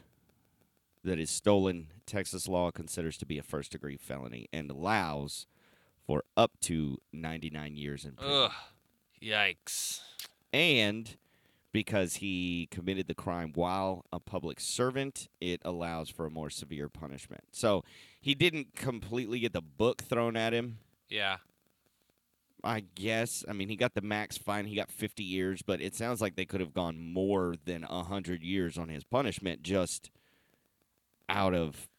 that is stolen, Texas law considers to be a first degree felony and allows for up to ninety nine years in prison. Ugh. Yikes. And because he committed the crime while a public servant, it allows for a more severe punishment. So he didn't completely get the book thrown at him. Yeah. I guess. I mean, he got the max fine. He got 50 years, but it sounds like they could have gone more than 100 years on his punishment just out of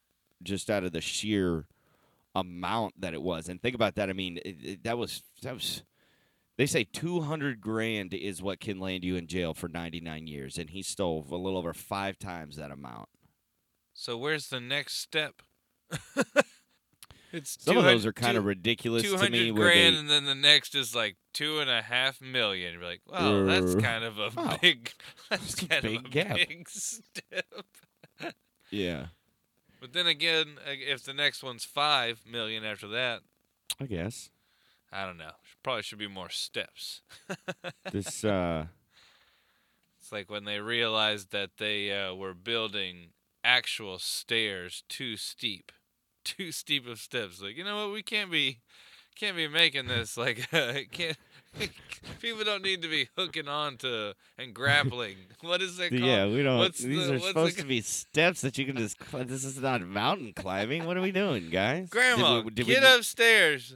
just out of the sheer amount that it was. And think about that. I mean, it, it, that was that was they say 200 grand is what can land you in jail for 99 years and he stole a little over 5 times that amount. So where's the next step? it's Some of those are kind of ridiculous to 200 me where grand, they and then the next is like two and a half million. You're like, wow, that's Uh, kind of a wow. big, that's That's a kind big of a gap. big step. Yeah, But then again, if the next one's five million after that, I guess. I don't know. Probably should be more steps. This uh It's like when they realized that they uh, were building actual stairs too steep, too steep of steps. Like you know what, we can't be, can't be making this like uh, can't. People don't need to be hooking on to and grappling. What is that called? Yeah, we don't. What's these the- are what's the supposed g- to be steps that you can just. This is not mountain climbing. What are we doing, guys? Grandma, Did we- did get n- upstairs.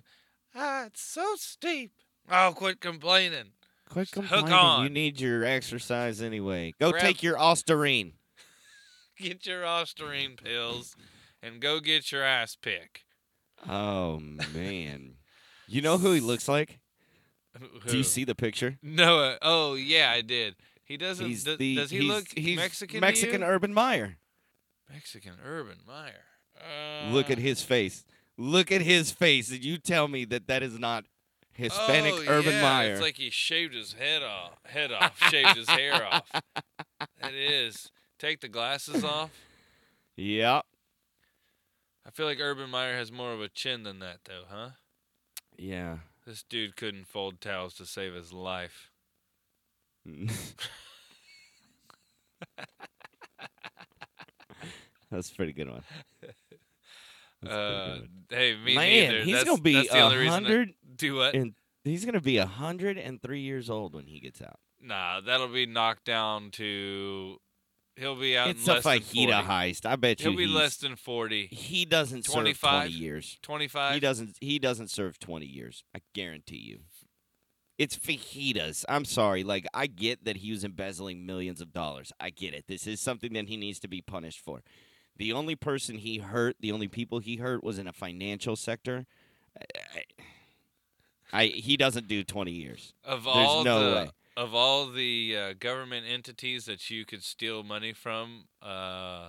Ah, it's so steep. Oh, quit complaining. Quit Hook complaining. You on. need your exercise anyway. Go Grab- take your Ostarine. Get your Ostarine pills and go get your ass pick. Oh man, you know who he looks like? Do you see the picture? No. Oh yeah, I did. He doesn't. He's do- the. does he look he's Mexican? Mexican you? Urban Meyer. Mexican Urban Meyer. Uh, Look at his face. Look at his face, and you tell me that that is not Hispanic oh, Urban yeah, Meyer. It's like he shaved his head off. Head off. shaved his hair off. It is. Take the glasses off. yep. I feel like Urban Meyer has more of a chin than that, though, huh? Yeah. This dude couldn't fold towels to save his life. That's a pretty good one. Uh, hey, me Man, neither. he's that's, gonna be that's the only a hundred. Do what? and he's gonna be a hundred and three years old when he gets out. Nah, that'll be knocked down to. He'll be out it's in a fajita 40. heist. I bet you He'll be less than 40. He doesn't serve 25? twenty years. 25? He doesn't. He doesn't serve twenty years. I guarantee you. It's fajitas. I'm sorry. Like I get that he was embezzling millions of dollars. I get it. This is something that he needs to be punished for. The only person he hurt, the only people he hurt, was in a financial sector. I, I he doesn't do twenty years. Of There's all no the way. of all the uh, government entities that you could steal money from, uh,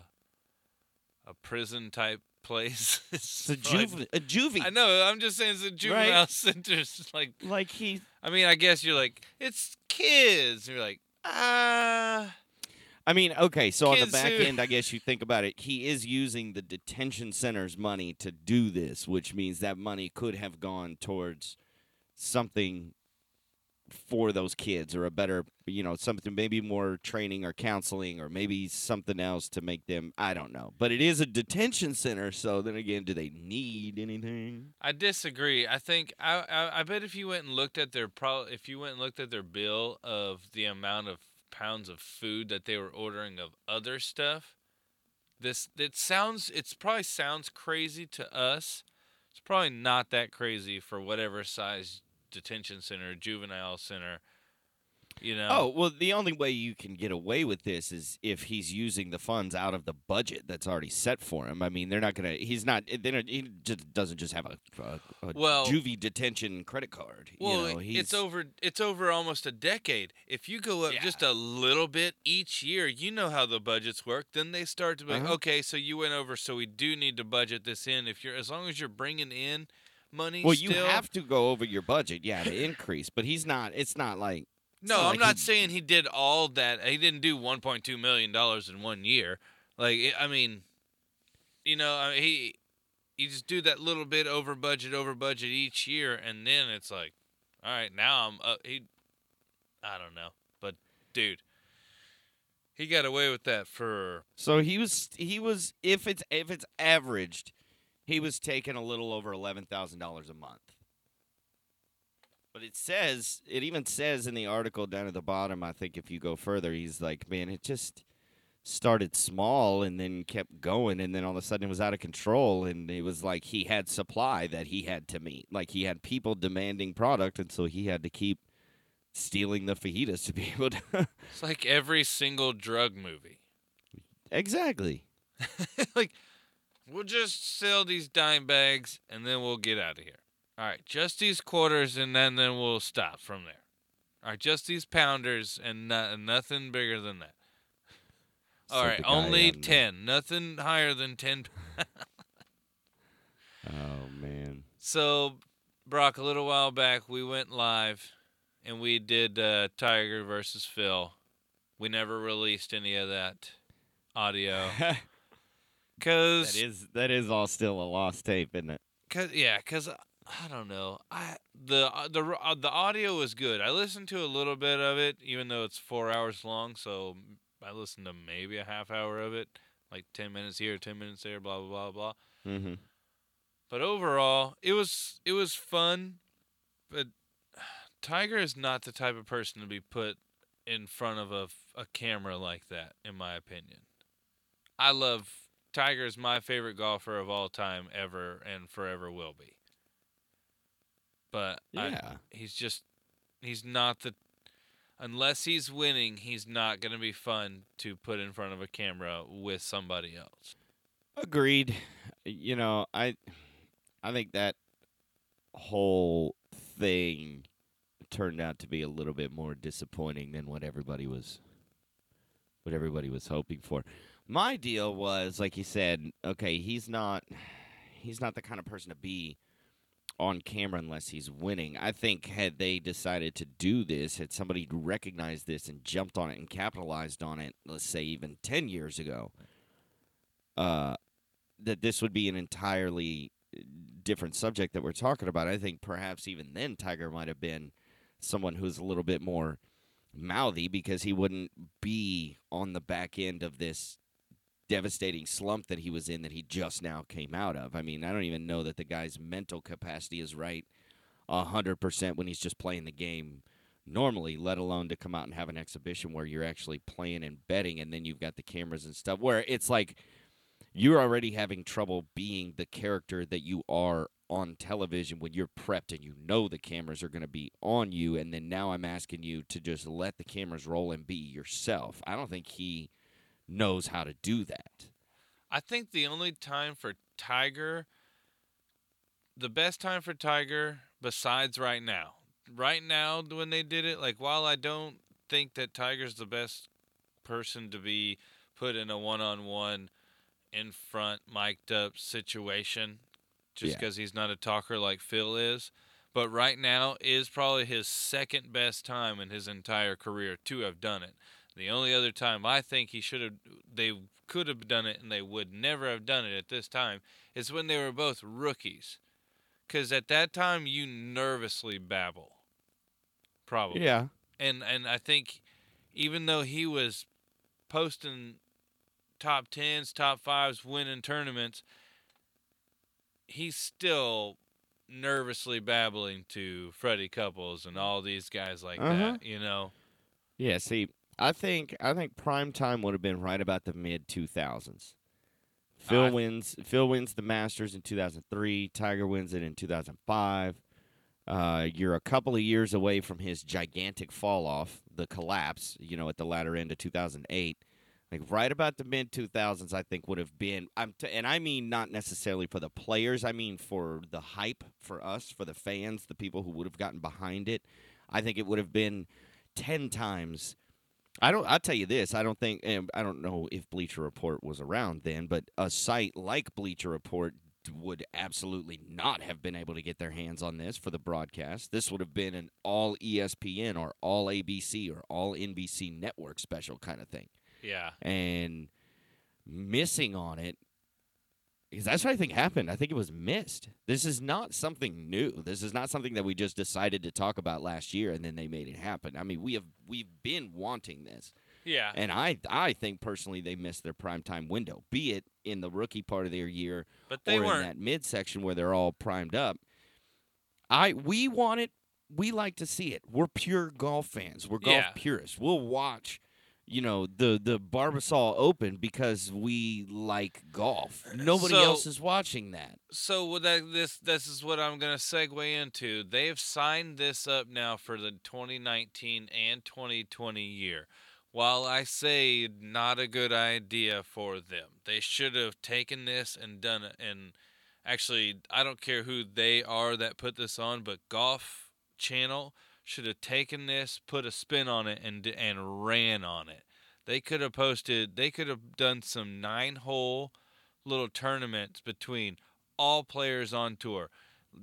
a prison type place. It's a probably- juve. A juvie. I know. I'm just saying, it's a juvenile centers. Like, Like he I mean, I guess you're like, it's kids. You're like, ah. I mean, okay, so on the back who- end, I guess you think about it, he is using the detention center's money to do this, which means that money could have gone towards something for those kids or a better, you know, something maybe more training or counseling or maybe something else to make them, I don't know. But it is a detention center, so then again, do they need anything? I disagree. I think I, I I bet if you went and looked at their pro if you went and looked at their bill of the amount of pounds of food that they were ordering of other stuff, this it sounds it's probably sounds crazy to us. It's probably not that crazy for whatever size detention center, juvenile center. You know. Oh well, the only way you can get away with this is if he's using the funds out of the budget that's already set for him. I mean, they're not gonna. He's not. They don't, he just doesn't just have a, a, a Well- juvie detention credit card. Well, you know, he's, it's over. It's over almost a decade. If you go up Yeah. just a little bit each year, you know how the budgets work. Then they start to be Uh-huh. okay, so you went over, so we do need to budget this in. If you're as long as you're bringing in money, Well, you have to go over your budget, yeah, to increase. But he's not. It's not like No, not I'm like not he- saying he did all that. He didn't do 1.2 million dollars in one year. Like I mean, you know, I mean, he you just do that little bit over budget, over budget each year, and then it's like, all right, now I'm uh, he. I don't know, but dude, he got away with that for So he was. He was. If it's if it's averaged, he was taking a little over eleven thousand dollars a month. But it says it even says in the article down at the bottom. I think if you go further, he's like, man, it just started small and then kept going, and then all of a sudden it was out of control, and it was like he had supply that he had to meet. Like he had people demanding product, and so he had to keep stealing the fajitas to be able to. it's like every single drug movie. exactly. like, we'll just sell these dime bags and then we'll get out of here. All right, just these quarters and then then we'll stop from there. All right, just these pounders and no, nothing bigger than that. All right, only ten, nothing higher than ten. Oh man. So, Brock, a little while back we went live, and we did uh, Tiger versus Phil. We never released any of that audio because is that is all still a lost tape, isn't it? Cause yeah, cause I don't know. I the uh, the uh, the audio was good. I listened to a little bit of it, even though it's four hours long. So I listened to maybe a half hour of it, like ten minutes here, ten minutes there, blah blah blah blah. Mm-hmm. But overall, it was it was fun. But Tiger is not the type of person to be put in front of a, a camera like that, in my opinion. I love Tiger is my favorite golfer of all time ever and forever will be. But I, Yeah. he's just he's not the unless he's winning, he's not going to be fun to put in front of a camera with somebody else. Agreed. You know, I I think that whole thing turned out to be a little bit more disappointing than what everybody was what everybody was hoping for. My deal was like you said, okay, he's not he's not the kind of person to be on camera unless he's winning. I think had they decided to do this, had somebody recognized this and jumped on it and capitalized on it, let's say even 10 years ago, uh that this would be an entirely uh, different subject that we're talking about. I think perhaps even then Tiger might have been someone who's a little bit more mouthy because he wouldn't be on the back end of this devastating slump that he was in that he just now came out of. I mean, I don't even know that the guy's mental capacity is right a hundred percent when he's just playing the game normally, let alone to come out and have an exhibition where you're actually playing and betting and then you've got the cameras and stuff where it's like you're already having trouble being the character that you are on television when you're prepped and you know the cameras are going to be on you and then now I'm asking you to just let the cameras roll and be yourself. I don't think he knows how to do that. I think the only time for Tiger, the best time for Tiger, besides right now, right now when they did it, like while I don't think that Tiger's the best person to be put in a one-on-one, in front, mic'd up situation, just Yeah. because he's not a talker like Phil is. But right now is probably his second best time in his entire career to have done it. The only other time I think he should have, they could have done it and they would never have done it at this time is when they were both rookies. Because at that time, you nervously babble. Probably. Yeah. And, and I think even though he was posting top tens, top fives, winning tournaments, he's still nervously babbling to Freddie Couples and all these guys like Uh-huh. that, you know? Yeah, see, I think I think prime time would have been right about the mid 2000s. Phil I- wins Phil wins the Masters in 2003, Tiger wins it in 2005. Uh, you're a couple of years away from his gigantic fall off, the collapse, you know, at the latter end of 2008. Like right about the mid 2000s, I think would have been. I'm t- and I mean not necessarily for the players. I mean for the hype for us, for the fans, the people who would have gotten behind it. I think it would have been ten times. I don't. I'll tell you this. I don't think. and I don't know if Bleacher Report was around then, but a site like Bleacher Report would absolutely not have been able to get their hands on this for the broadcast. This would have been an all ESPN or all ABC or all NBC network special kind of thing Yeah. and missing on it because that's what I think happened. I think it was missed. This is not something new. This is not something that we just decided to talk about last year and then they made it happen. I mean, we have we've been wanting this. Yeah. And I I think personally they missed their prime time window, be it in the rookie part of their year But they or in weren't. that midsection where they're all primed up. I we want it. We like to see it. We're pure golf fans. We're golf Yeah. purists. We'll watch, you know, the the Barbasol Open because we like golf. Nobody So- else is watching that. So that, this this is what I'm gonna segue into. They've signed this up now for the 2019 and 2020 year. While I say not a good idea for them, they should have taken this and done it. And actually, I don't care who they are that put this on, but Golf Channel should have taken this, put a spin on it, and and ran on it. They could have posted. They could have done some nine hole little tournaments between all players on tour.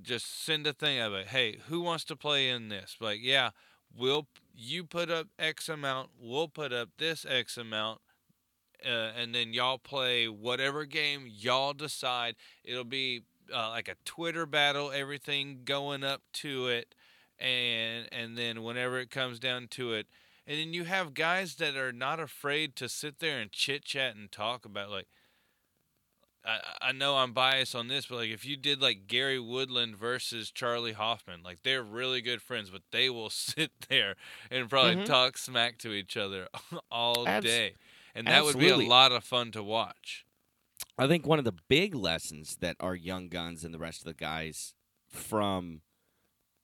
Just send a thing of it. Hey, who wants to play in this? Like, yeah, we'll you put up X amount, we'll put up this X amount, uh, and then y'all play whatever game y'all decide. It'll be uh, like a Twitter battle, everything going up to it, and and then whenever it comes down to it, and then you have guys that are not afraid to sit there and chit chat and talk about like. I, I know I'm biased on this, but like if you did like Gary Woodland versus Charley Hoffman, like they're really good friends, but they will sit there and probably Mhm. talk smack to each other all Abs- day, and that would be a lot of fun to watch. I think one of the big lessons that our young guns and the rest of the guys from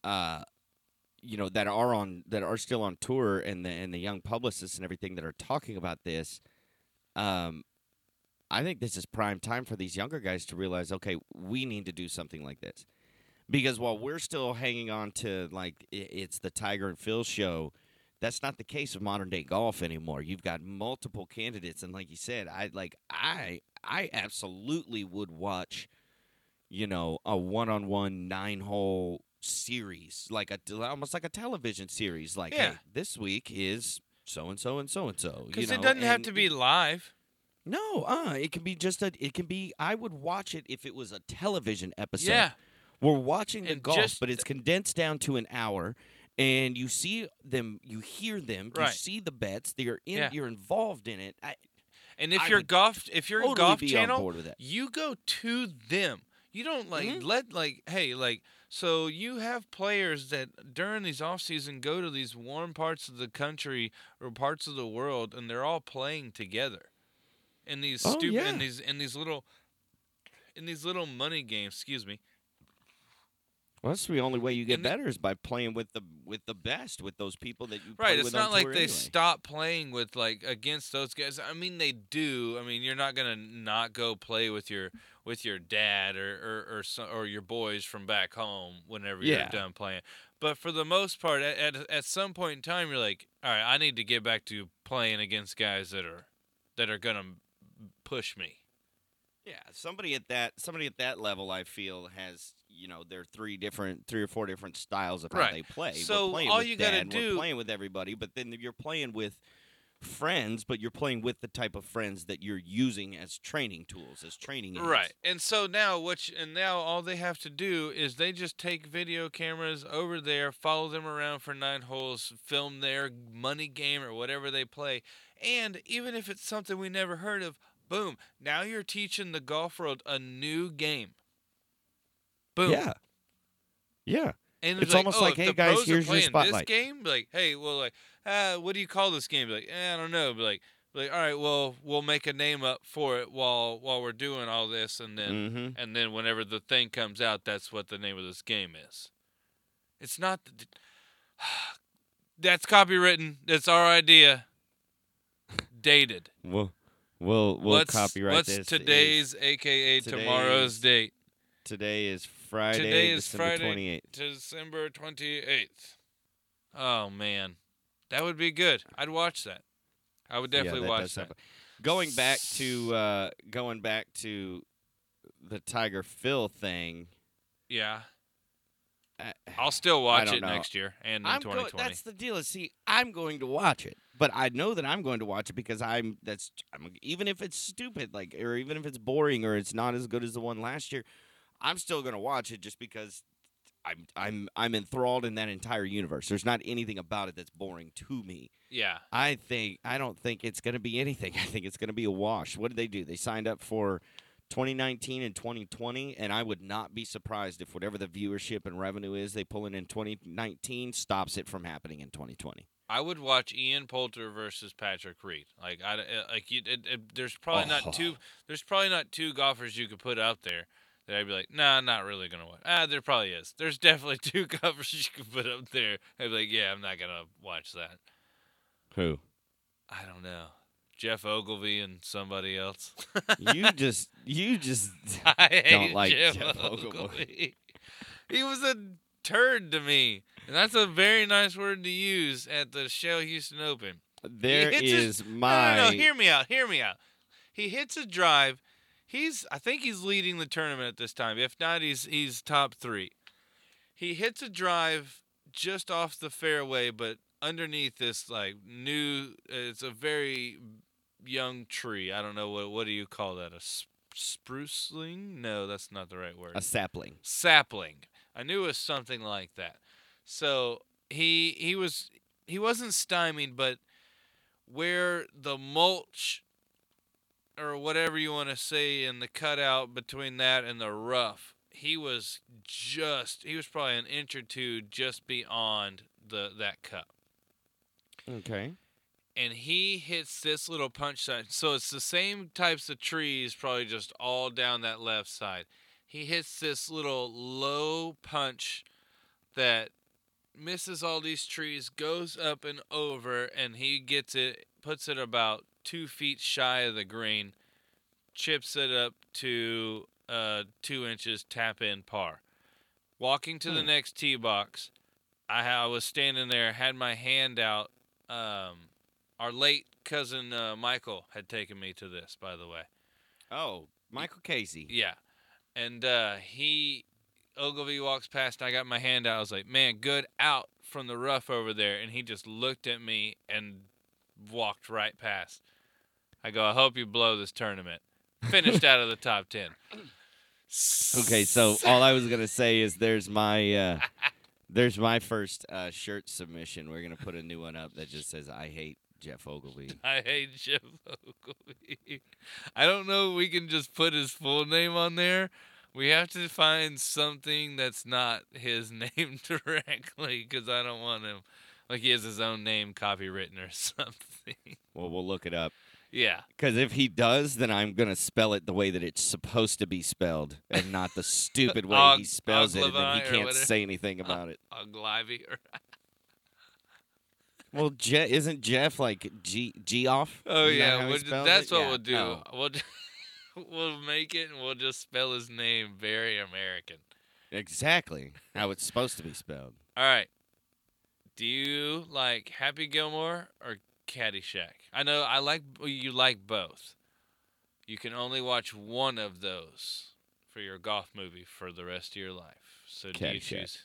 uh you know that are on that are still on tour and the and the young publicists and everything that are talking about this um I think this is prime time for these younger guys to realize okay we need to do something like this because while we're still hanging on to like it's the Tiger and Phil show that's not the case of modern day golf anymore. You've got multiple candidates, and like you said, I like I I absolutely would watch, you know, a one on one nine hole series, like a almost like a television series. Like, Yeah. hey, this week is so and so and so and so. Because it doesn't have to be live. No, uh, it can be just a. It can be. I would watch it if it was a television episode. Yeah, We're watching the And golf, just but it's condensed down to an hour, and you see them, you hear them, you see the bets. They're in, Yeah. you're involved in it. I and if I you're golf, if you're totally golf channel, on board with that. you go to them. You don't like Mhm. let like hey like so you have players that during these off season go to these warm parts of the country or parts of the world and they're all playing together in these Oh, stupid yeah. in these in these little in these little money games. Excuse me. Well, that's the only way you get And better is by playing with the with the best, with those people that you. Right, it's not like they anyway. stop playing with like against those guys. I mean, they do. I mean, you're not gonna not go play with your with your dad or or or, so, or your boys from back home whenever Yeah. you're done playing. But for the most part, at, at at some point in time, you're like, all right, I need to get back to playing against guys that are that are gonna push me. Yeah, somebody at that somebody at that level, I feel has you know there are three different, three or four different styles of how Right. they play. So all with you gotta do- we're playing with everybody, but then you're playing with friends, but you're playing with the type of friends that you're using as training tools, as training aids. Right. And so now which and now all they have to do is they just take video cameras over there, follow them around for nine holes, film their money game or whatever they play. And even if it's something we never heard of, boom, now you're teaching the golf world a new game. Boom. Yeah. Yeah. And It's like, almost oh, like, "Hey, guys, here's your spotlight." This game, like, hey, well, like, uh, what do you call this game? Be Like, eh, I don't know. Be Like, like, all right, well, we'll make a name up for it while while we're doing all this, and then Mm-hmm. and then whenever the thing comes out, that's what the name of this game is. It's not. The, that's copywritten. That's our idea. Dated. We'll we'll we'll what's, copyright what's this. today's, aka tomorrow's date? Today is Friday, Today is December Friday. twenty eighth. December twenty eighth. Oh man, that would be good. I'd watch that. I would definitely yeah, that watch that. happen. Going back to uh, going back to the Tiger Phil thing. Yeah, I, I'll still watch it know. next year and in I'm go- 2020. that's the deal. Is see, I'm going to watch it, but I know that I'm going to watch it because I'm. That's I'm, even if it's stupid, like, or even if it's boring or it's not as good as the one last year, I'm still going to watch it just because I'm I'm I'm enthralled in that entire universe. There's not anything about it that's boring to me. yeah, I think I don't think it's going to be anything. I think it's going to be a wash. What did they do? They signed up for 2019 and 2020, and I would not be surprised if whatever the viewership and revenue is they pull in in 2019 stops it from happening in 2020. I would watch Ian Poulter versus Patrick Reed. Like I uh, like you, it, it, there's probably Oh. not two. There's probably not two golfers you could put out there that I'd be like, nah, not really gonna watch. Ah, there probably is. There's definitely two covers you could put up there. I'd be like, yeah, I'm not gonna watch that. Who? I don't know. Geoff Ogilvy and somebody else. You just you just I hate like Geoff, Geoff Ogilvy. Ogilvy. he was a turd to me, and that's a very nice word to use at the Shell Houston Open. there hits his- is No, my no, no, hear me out. Hear me out. He hits a drive. He's I think he's leading the tournament at this time. If not, he's he's top three. He hits a drive just off the fairway, but underneath this like new. It's a very young tree. I don't know what what do you call that? A sp- spruceling? No, that's not the right word a sapling. sapling. I knew it was something like that. So he he was he wasn't stymied, but where the mulch or whatever you want to say in the cutout between that and the rough, he was just he was probably an inch or two just beyond the that cup Okay. and he hits this little punch side. So it's the same types of trees, probably just all down that left side. He hits this little low punch that misses all these trees, goes up and over, and he gets it, puts it about two feet shy of the green, chips it up to uh, two inches, tap in par. Walking to the Hmm. next tee box, I, I was standing there, had my hand out. Um, our late cousin uh, Michael had taken me to this, by the way. Oh, Michael Casey. Yeah, and uh, he Ogilvy walks past. I got my hand out. I was like, "Man, good out from the rough over there," and he just looked at me and walked right past. I go, "I hope you blow this tournament." Finished out of the top ten. Okay, so all I was gonna say is there's my uh, there's my first uh, shirt submission. We're gonna put a new one up that just says "I hate Jeff Ogilvy." I hate Jeff Ogilvy. I don't know if we can just put his full name on there. We have to find something that's not his name directly because I don't want him like he has his own name copywritten or something. Well, we'll look it up yeah. because if he does, then I'm gonna spell it the way that it's supposed to be spelled, and not the stupid way Og- he spells it, and he can't say anything about it. Ogilvy or Well, Je- isn't Jeff like G G off? Oh Isn't that yeah, he we'll, spells that's it? what Yeah, we'll do. no. We'll ju- we'll make it and we'll just spell his name very American. Exactly how it's supposed to be spelled. All right. Do you like Happy Gilmore or Caddyshack? I know I like you like both. You can only watch one of those for your golf movie for the rest of your life. So do you choose?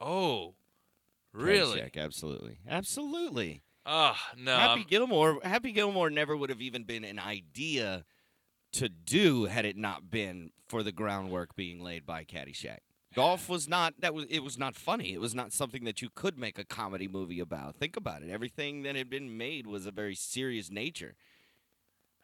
Oh, really? Caddyshack, absolutely, absolutely. Oh no. Happy I'm- Gilmore, Happy Gilmore never would have even been an idea to do had it not been for the groundwork being laid by Caddyshack. Golf was not that was it was not funny. It was not something that you could make a comedy movie about. Think about it. Everything that had been made was a very serious nature.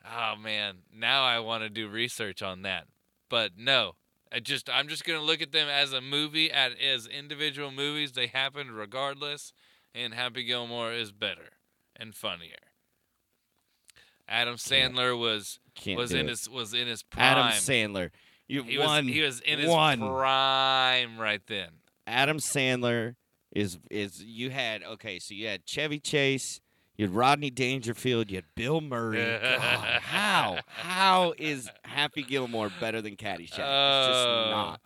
Oh man, now I want to do research on that. But no, I just I'm just gonna look at them as a movie, at as individual movies. They happened regardless, and Happy Gilmore is better and funnier. Adam Sandler was Can't was do in it. his was in his prime. Adam Sandler. You he one was he was in his prime right then. Adam Sandler is is you had okay, so you had Chevy Chase, you had Rodney Dangerfield, you had Bill Murray. God, how how is Happy Gilmore better than Caddyshack? It's just Oh. not.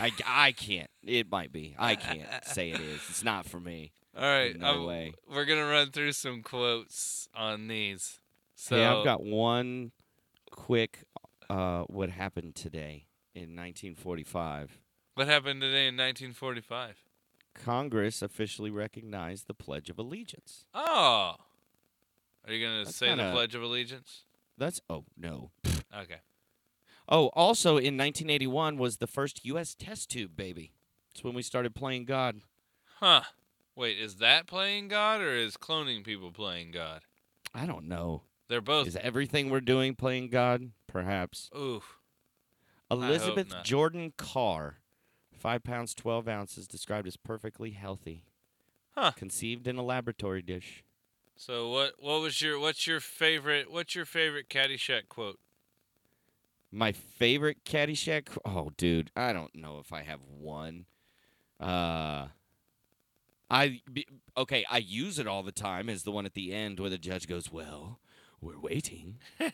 I, I can't. It might be. I can't say it is. It's not for me. All right, No I'm- way. we're gonna run through some quotes on these. So hey, I've got one quick. Uh, what happened today in 1945? what happened today in 1945? Congress officially recognized the Pledge of Allegiance. Oh, are you gonna say the kinda- Pledge of Allegiance? That's oh no. Okay. Oh, also in 1981 was the first U.S. test tube baby. It's when we started playing God. Huh. Wait, is that playing God or is cloning people playing God? I don't know. They're both. Is everything we're doing playing God? Perhaps. Oof. Elizabeth. Jordan Carr, five pounds twelve ounces, described as perfectly healthy. Huh. Conceived in a laboratory dish. So what? What was your? What's your favorite? What's your favorite Caddyshack quote? My favorite Caddyshack. Oh, dude, I don't know if I have one. Uh, I be, okay. I use it all the time. Is the one at the end where the judge goes, "Well, we're waiting."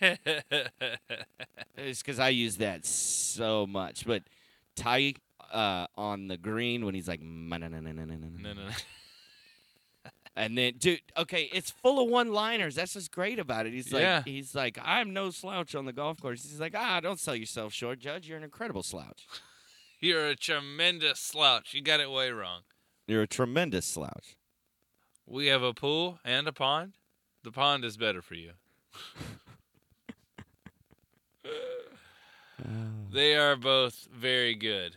It's because I use that so much. But Ty uh, on the green when he's like, no, no, no. and then dude, okay, it's full of one-liners. That's what's great about it. He's like, Yeah. he's like, I'm no slouch on the golf course. He's like, ah, don't sell yourself short, Judge. You're an incredible slouch. You're a tremendous slouch. You got it way wrong. You're a tremendous slouch. We have a pool and a pond. The pond is better for you. They are both very good.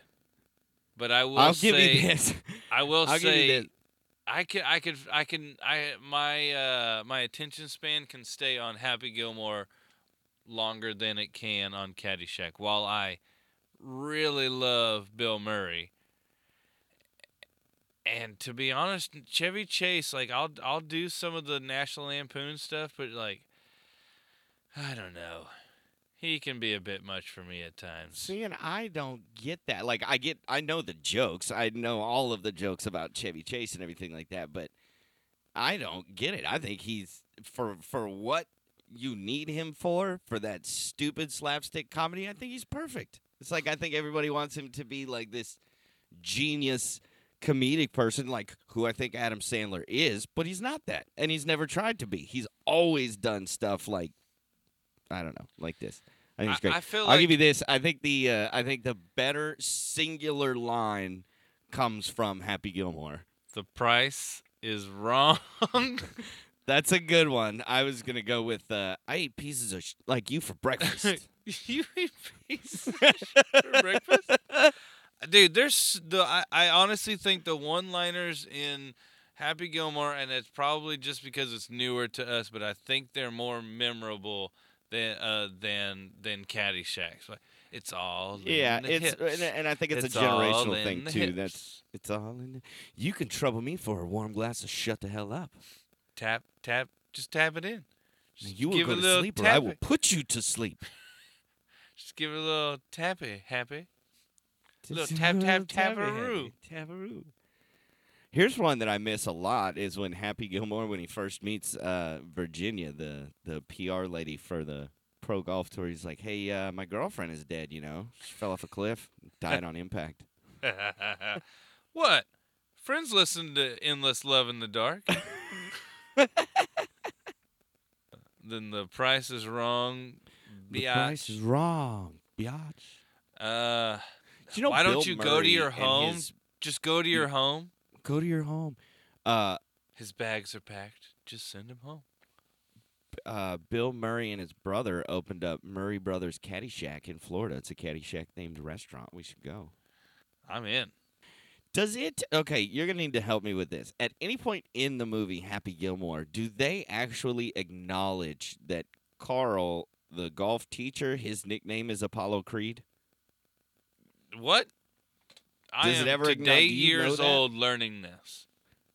But I will I'll say, give you this. I will I'll say. I can, I could, I can, I my uh my attention span can stay on Happy Gilmore longer than it can on Caddyshack. While I really love Bill Murray, and to be honest, Chevy Chase, like I'll I'll do some of the National Lampoon stuff, but like I don't know, he can be a bit much for me at times. See, and I don't get that. Like, I get, I know the jokes. I know all of the jokes about Chevy Chase and everything like that, but I don't get it. I think he's for for what you need him for for that stupid slapstick comedy. I think he's perfect. It's like I think everybody wants him to be like this genius comedic person, like who I think Adam Sandler is, but he's not that, and he's never tried to be. He's always done stuff like I don't know, like this. I think it's I- great. I feel I'll like- give you this. I think the uh, I think the better singular line comes from Happy Gilmore. The price is wrong. That's a good one. I was gonna go with uh, I ate pieces of sh- like you for breakfast. you eat pieces for breakfast? Dude, there's the I, I honestly think the one liners in Happy Gilmore and it's probably just because it's newer to us, but I think they're more memorable than uh than than Caddyshack. So it's all in yeah, it's hips. and, and I think it's, It's a generational in thing too. hips. That's it's all in. The, you can trouble me for a warm glass of shut the hell up. tap tap just tap it in. Just You will give go a to little sleep, or I will put you to sleep. Just give it a little tappy, happy. Little Just a tap, tap, little tappy, taparoo. taparoo. Here's one that I miss a lot is when Happy Gilmore when he first meets uh, Virginia, the the PR lady for the pro golf tour. He's like, "Hey, uh, my girlfriend is dead. You know, she fell off a cliff, died on impact." what? Friends listen to Endless Love in the Dark. then the price is wrong. The price is wrong, biatch. Uh, Do you know Why don't Bill you go to your home? his- just go to your home. Go to your home. Uh, His bags are packed. Just send him home. uh, Bill Murray and his brother opened up Murray Brothers Caddyshack in Florida. It's a Caddyshack themed restaurant. We should go. I'm in. Does it? Okay, you're gonna need to help me with this. At any point in the movie Happy Gilmore, do they actually acknowledge that Carl, the golf teacher, his nickname is Apollo Creed? What? I Does it ever today do you know years that? old learning this.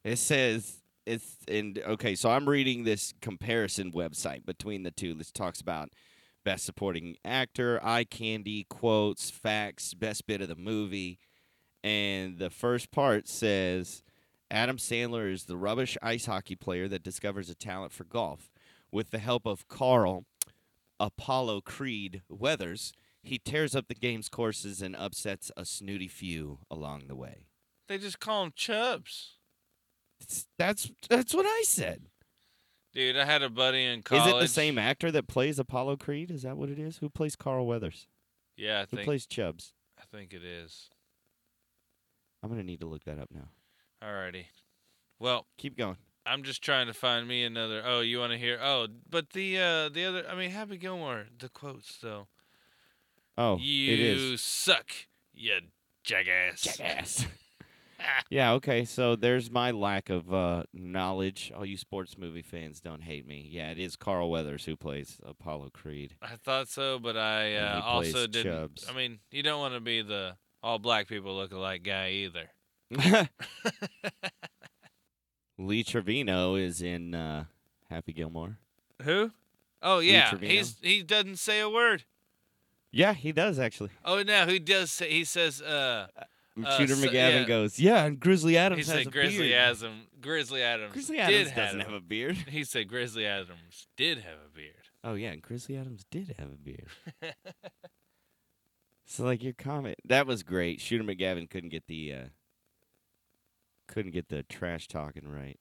It says it's and okay, so I'm reading this comparison website between the two. This talks about best supporting actor, eye candy, quotes, facts, best bit of the movie, and the first part says Adam Sandler is the rubbish ice hockey player that discovers a talent for golf. With the help of Carl Apollo Creed Weathers, he tears up the game's courses and upsets a snooty few along the way. They just call him Chubbs. It's- that's that's what I said. Dude, I had a buddy in college. Is it the same actor that plays Apollo Creed? Is that what it is? Who plays Carl Weathers? Yeah, I Who think plays Chubbs? I think it is. I'm gonna need to look that up now. Alrighty. Well, Keep going. I'm just trying to find me another. Oh, you want to hear? Oh, but the uh the other. I mean, Happy Gilmore. The quotes though. Oh, you it is. suck, you jackass. Jackass. yeah, okay, so there's my lack of uh, knowledge. All you sports movie fans don't hate me. Yeah, it is Carl Weathers who plays Apollo Creed. I thought so, but I uh, also didn't. Chubbs. I mean, you don't want to be the all black people look alike guy either. Lee Trevino is in uh, Happy Gilmore. Who? Oh yeah, he's he doesn't say a word. Yeah, he does actually. Oh no, he does say he says uh Uh, Shooter so- McGavin yeah. goes, yeah, and Grizzly Adams he has said a Grizzly beard. Adam Grizzly Adams Grizzly Adams have doesn't have a beard. He said Grizzly Adams did have a beard. Oh yeah, and Grizzly Adams did have a beard. so like your comment, that was great. Shooter McGavin couldn't get the uh, couldn't get the trash talking right.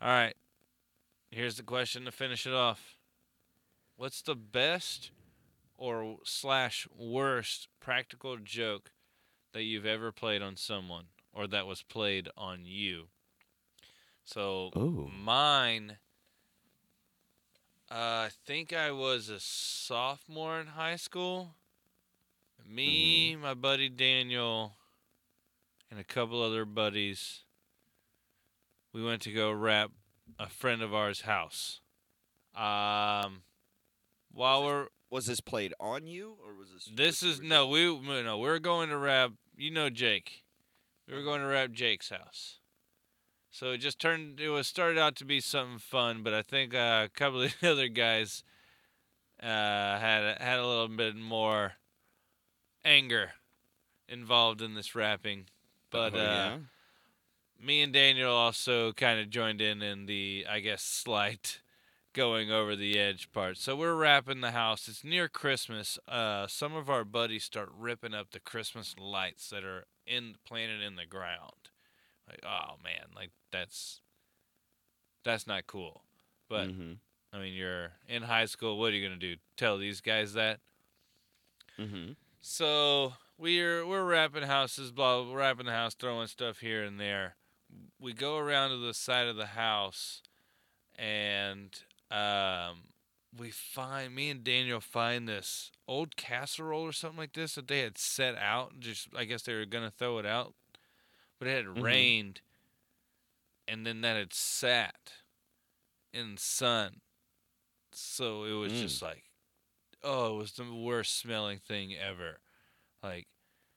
All right. Here's the question to finish it off. What's the best or slash worst practical joke that you've ever played on someone or that was played on you? So Ooh. mine uh, I think I was a sophomore in high school. Me, my buddy Daniel, and a couple other buddies we went to go wrap a friend of ours' house. Um, while we're Was this played on you or was this? this is no we no we we're going to rap. you know Jake, we were going to rap Jake's house. So it just turned it was started out to be something fun, but I think uh, a couple of the other guys uh, had a- had a little bit more anger involved in this rapping. But Oh, uh, me and Daniel also kind of joined in in the, I guess, slight going over the edge part. So we're wrapping the house. It's near Christmas. Uh, some of our buddies start ripping up the Christmas lights that are in planted in the ground. Like, oh man, like that's that's not cool. But Mhm. I mean, you're in high school. What are you gonna do? Tell these guys that? Mhm. So we're we're wrapping houses, blah, blah, wrapping the house, throwing stuff here and there. We go around to the side of the house, and um, we find me and Daniel find this old casserole or something like this that they had set out. Just I guess they were gonna throw it out, but it had Mhm. rained, and then that had sat in sun. So it was Mm. just like, oh, it was the worst smelling thing ever. Like,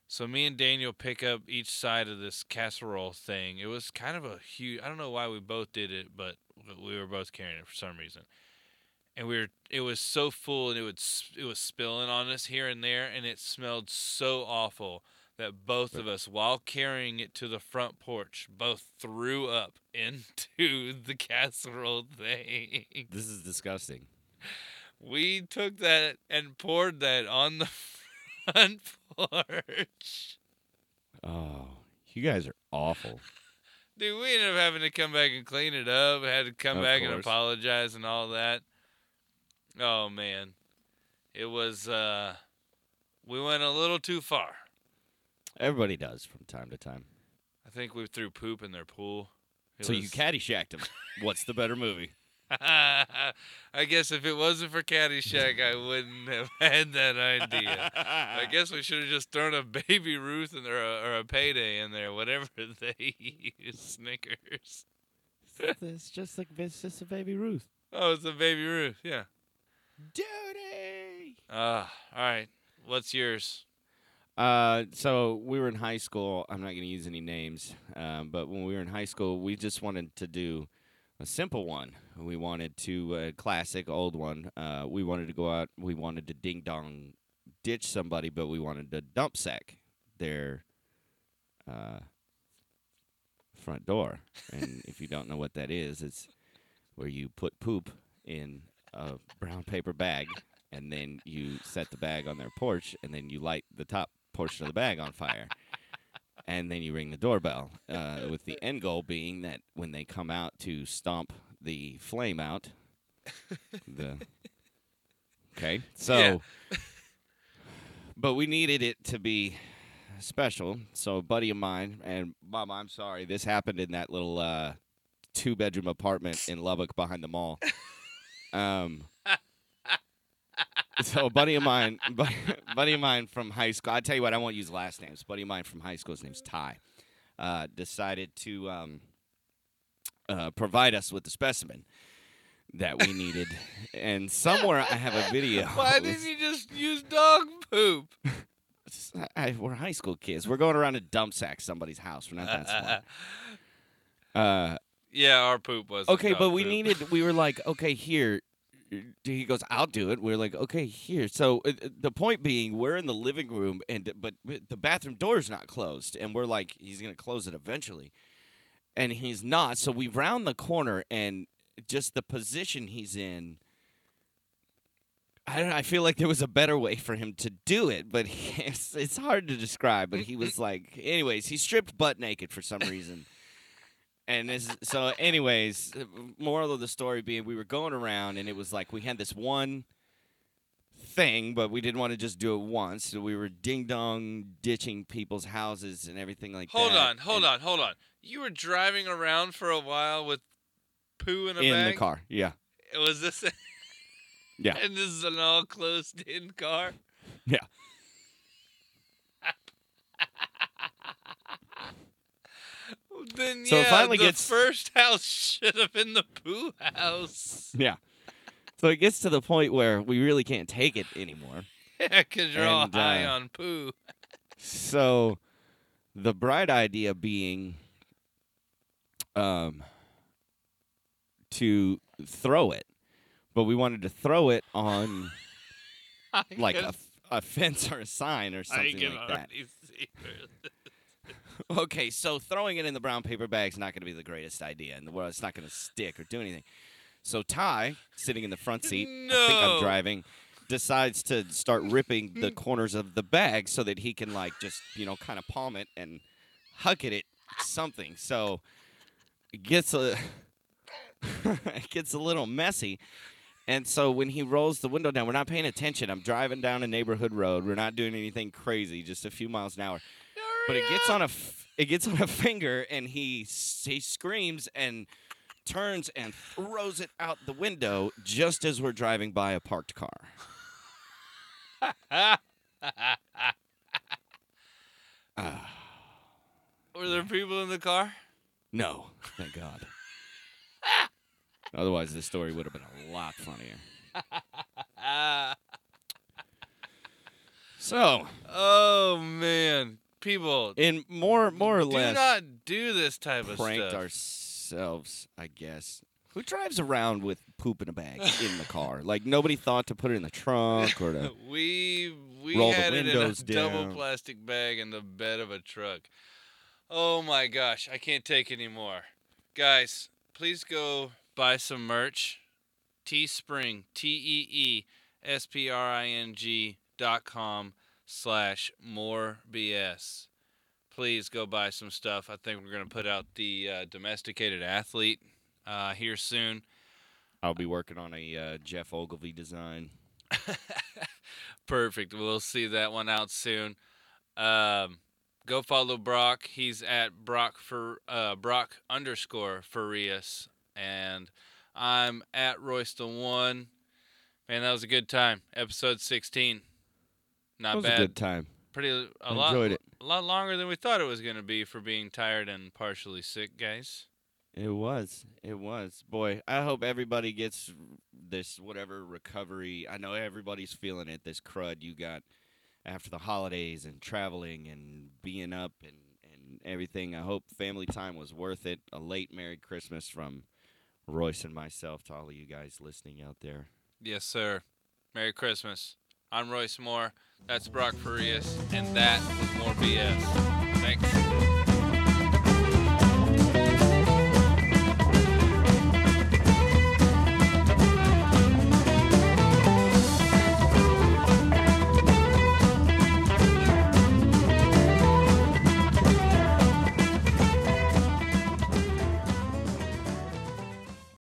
so me and Daniel pick up each side of this casserole thing. It was kind of a huge. I don't know why we both did it, but we were both carrying it for some reason. And we were. It was so full, and it would. It was spilling on us here and there, and it smelled so awful that both of us, while carrying it to the front porch, both threw up into the casserole thing. This is disgusting. We took that and poured that on the front porch. Oh, you guys are awful. Dude, we ended up having to come back and clean it up. Had to come Of back and apologize and all that. Oh man. It was uh we went a little too far. Everybody does from time to time. I think we threw poop in their pool. It so you was- caddyshacked him. What's the better movie? I guess if it wasn't for Caddyshack, I wouldn't have had that idea. I guess we should have just thrown a baby Ruth in there or a, or a payday in there, whatever they use. Snickers. it's just like it's just a baby Ruth. Oh, it's a baby Ruth. Yeah. Duty. Ah, all right. What's yours? Uh, so we were in high school. I'm not going to use any names, um, but when we were in high school, we just wanted to do a simple one. We wanted to a classic old one. Uh, we wanted to go out. We wanted to ding dong ditch somebody, but we wanted to dump sack their uh, front door. And if you don't know what that is, it's where you put poop in a brown paper bag, and then you set the bag on their porch, and then you light the top portion of the bag on fire. And then you ring the doorbell, uh, with the end goal being that when they come out to stomp the flame out, the okay, so, Yeah. but we needed it to be special. So a buddy of mine and mom, I'm sorry, this happened in that little uh, two bedroom apartment in Lubbock behind the mall. Um, so a buddy of mine, buddy, buddy of mine from high school. I tell you what, I won't use last names. Buddy of mine from high school, his name's Ty, uh, decided to um, uh, provide us with the specimen that we needed. and somewhere I have a video. Why didn't you just use dog poop? I, we're high school kids. We're going around to dump sack somebody's house. We're not that smart. Uh, yeah, our poop was okay, but we poop. needed. We were like, okay, here. He goes, I'll do it. We are like, okay, here. So uh, uh, the point being, we're in the living room, and but the bathroom door's not closed, and we're like, he's gonna close it eventually, and he's not. So we round the corner, and just the position he's in. I don't know, I feel like there was a better way for him to do it, but it's, it's hard to describe. But he was like, anyways, he stripped butt naked for some reason. And this, so, anyways, moral of the story being, we were going around, and it was like we had this one thing, but we didn't want to just do it once. So we were ding dong ditching people's houses and everything like that. Hold that. on, hold and- on, hold on. You were driving around for a while with poo in a In bag. the car, yeah, it Was this? Yeah. And this is an all closed-in car. yeah. Then So it yeah, finally the gets- first house should have been the poo house. Yeah. So it gets to the point where we really can't take it anymore. Yeah, because you're all And, high uh, on poo. So the bright idea being um to throw it. But we wanted to throw it on like a, a fence or a sign or something like that. already see where- Okay, so throwing it in the brown paper bag is not going to be the greatest idea in the world. It's not going to stick or do anything. So Ty, sitting in the front seat, I think I'm driving, decides to start ripping the corners of the bag so that he can like just you know kind of palm it and huck it at something. So it gets a it gets a little messy. And so when he rolls the window down, we're not paying attention. I'm driving down a neighborhood road. We're not doing anything crazy, just a few miles an hour but it gets on a f- it gets on a finger and he he screams and turns and throws it out the window just as we're driving by a parked car. Ah, Were there people in the car? No, thank God. Otherwise, this story would have been a lot funnier. So, oh man, people, in more more or do less not do this type of stuff. pranked stuff. ourselves, I guess. Who drives around with poop in a bag in the car? Like nobody thought to put it in the trunk or to. we we Roll the had it in a windows double plastic bag in the bed of a truck. Oh my gosh, I can't take anymore. Guys, please go buy some merch. Teespring, T E E S P R I N G dot com slash more BS. Please go buy some stuff. I think we're gonna put out the uh, domesticated athlete uh, here soon. I'll be working on a uh, Geoff Ogilvy design. Perfect. We'll see that one out soon. Um, go follow Brock. He's at Brock for uh, Brock underscore Farias, and I'm at Royston One. Man, that was a good time. Episode 16. Not It was bad. a good time. Pretty a I lot. enjoyed it. A lot longer than we thought it was going to be for being tired and partially sick, guys. It was. It was. Boy, I hope everybody gets this whatever recovery. I know everybody's feeling it. This crud you got after the holidays and traveling and being up and and everything. I hope family time was worth it. A late Merry Christmas from Royce and myself to all of you guys listening out there. Yes, sir. Merry Christmas. I'm Royce Moore. That's Brock Farias, and that was more BS. Thanks.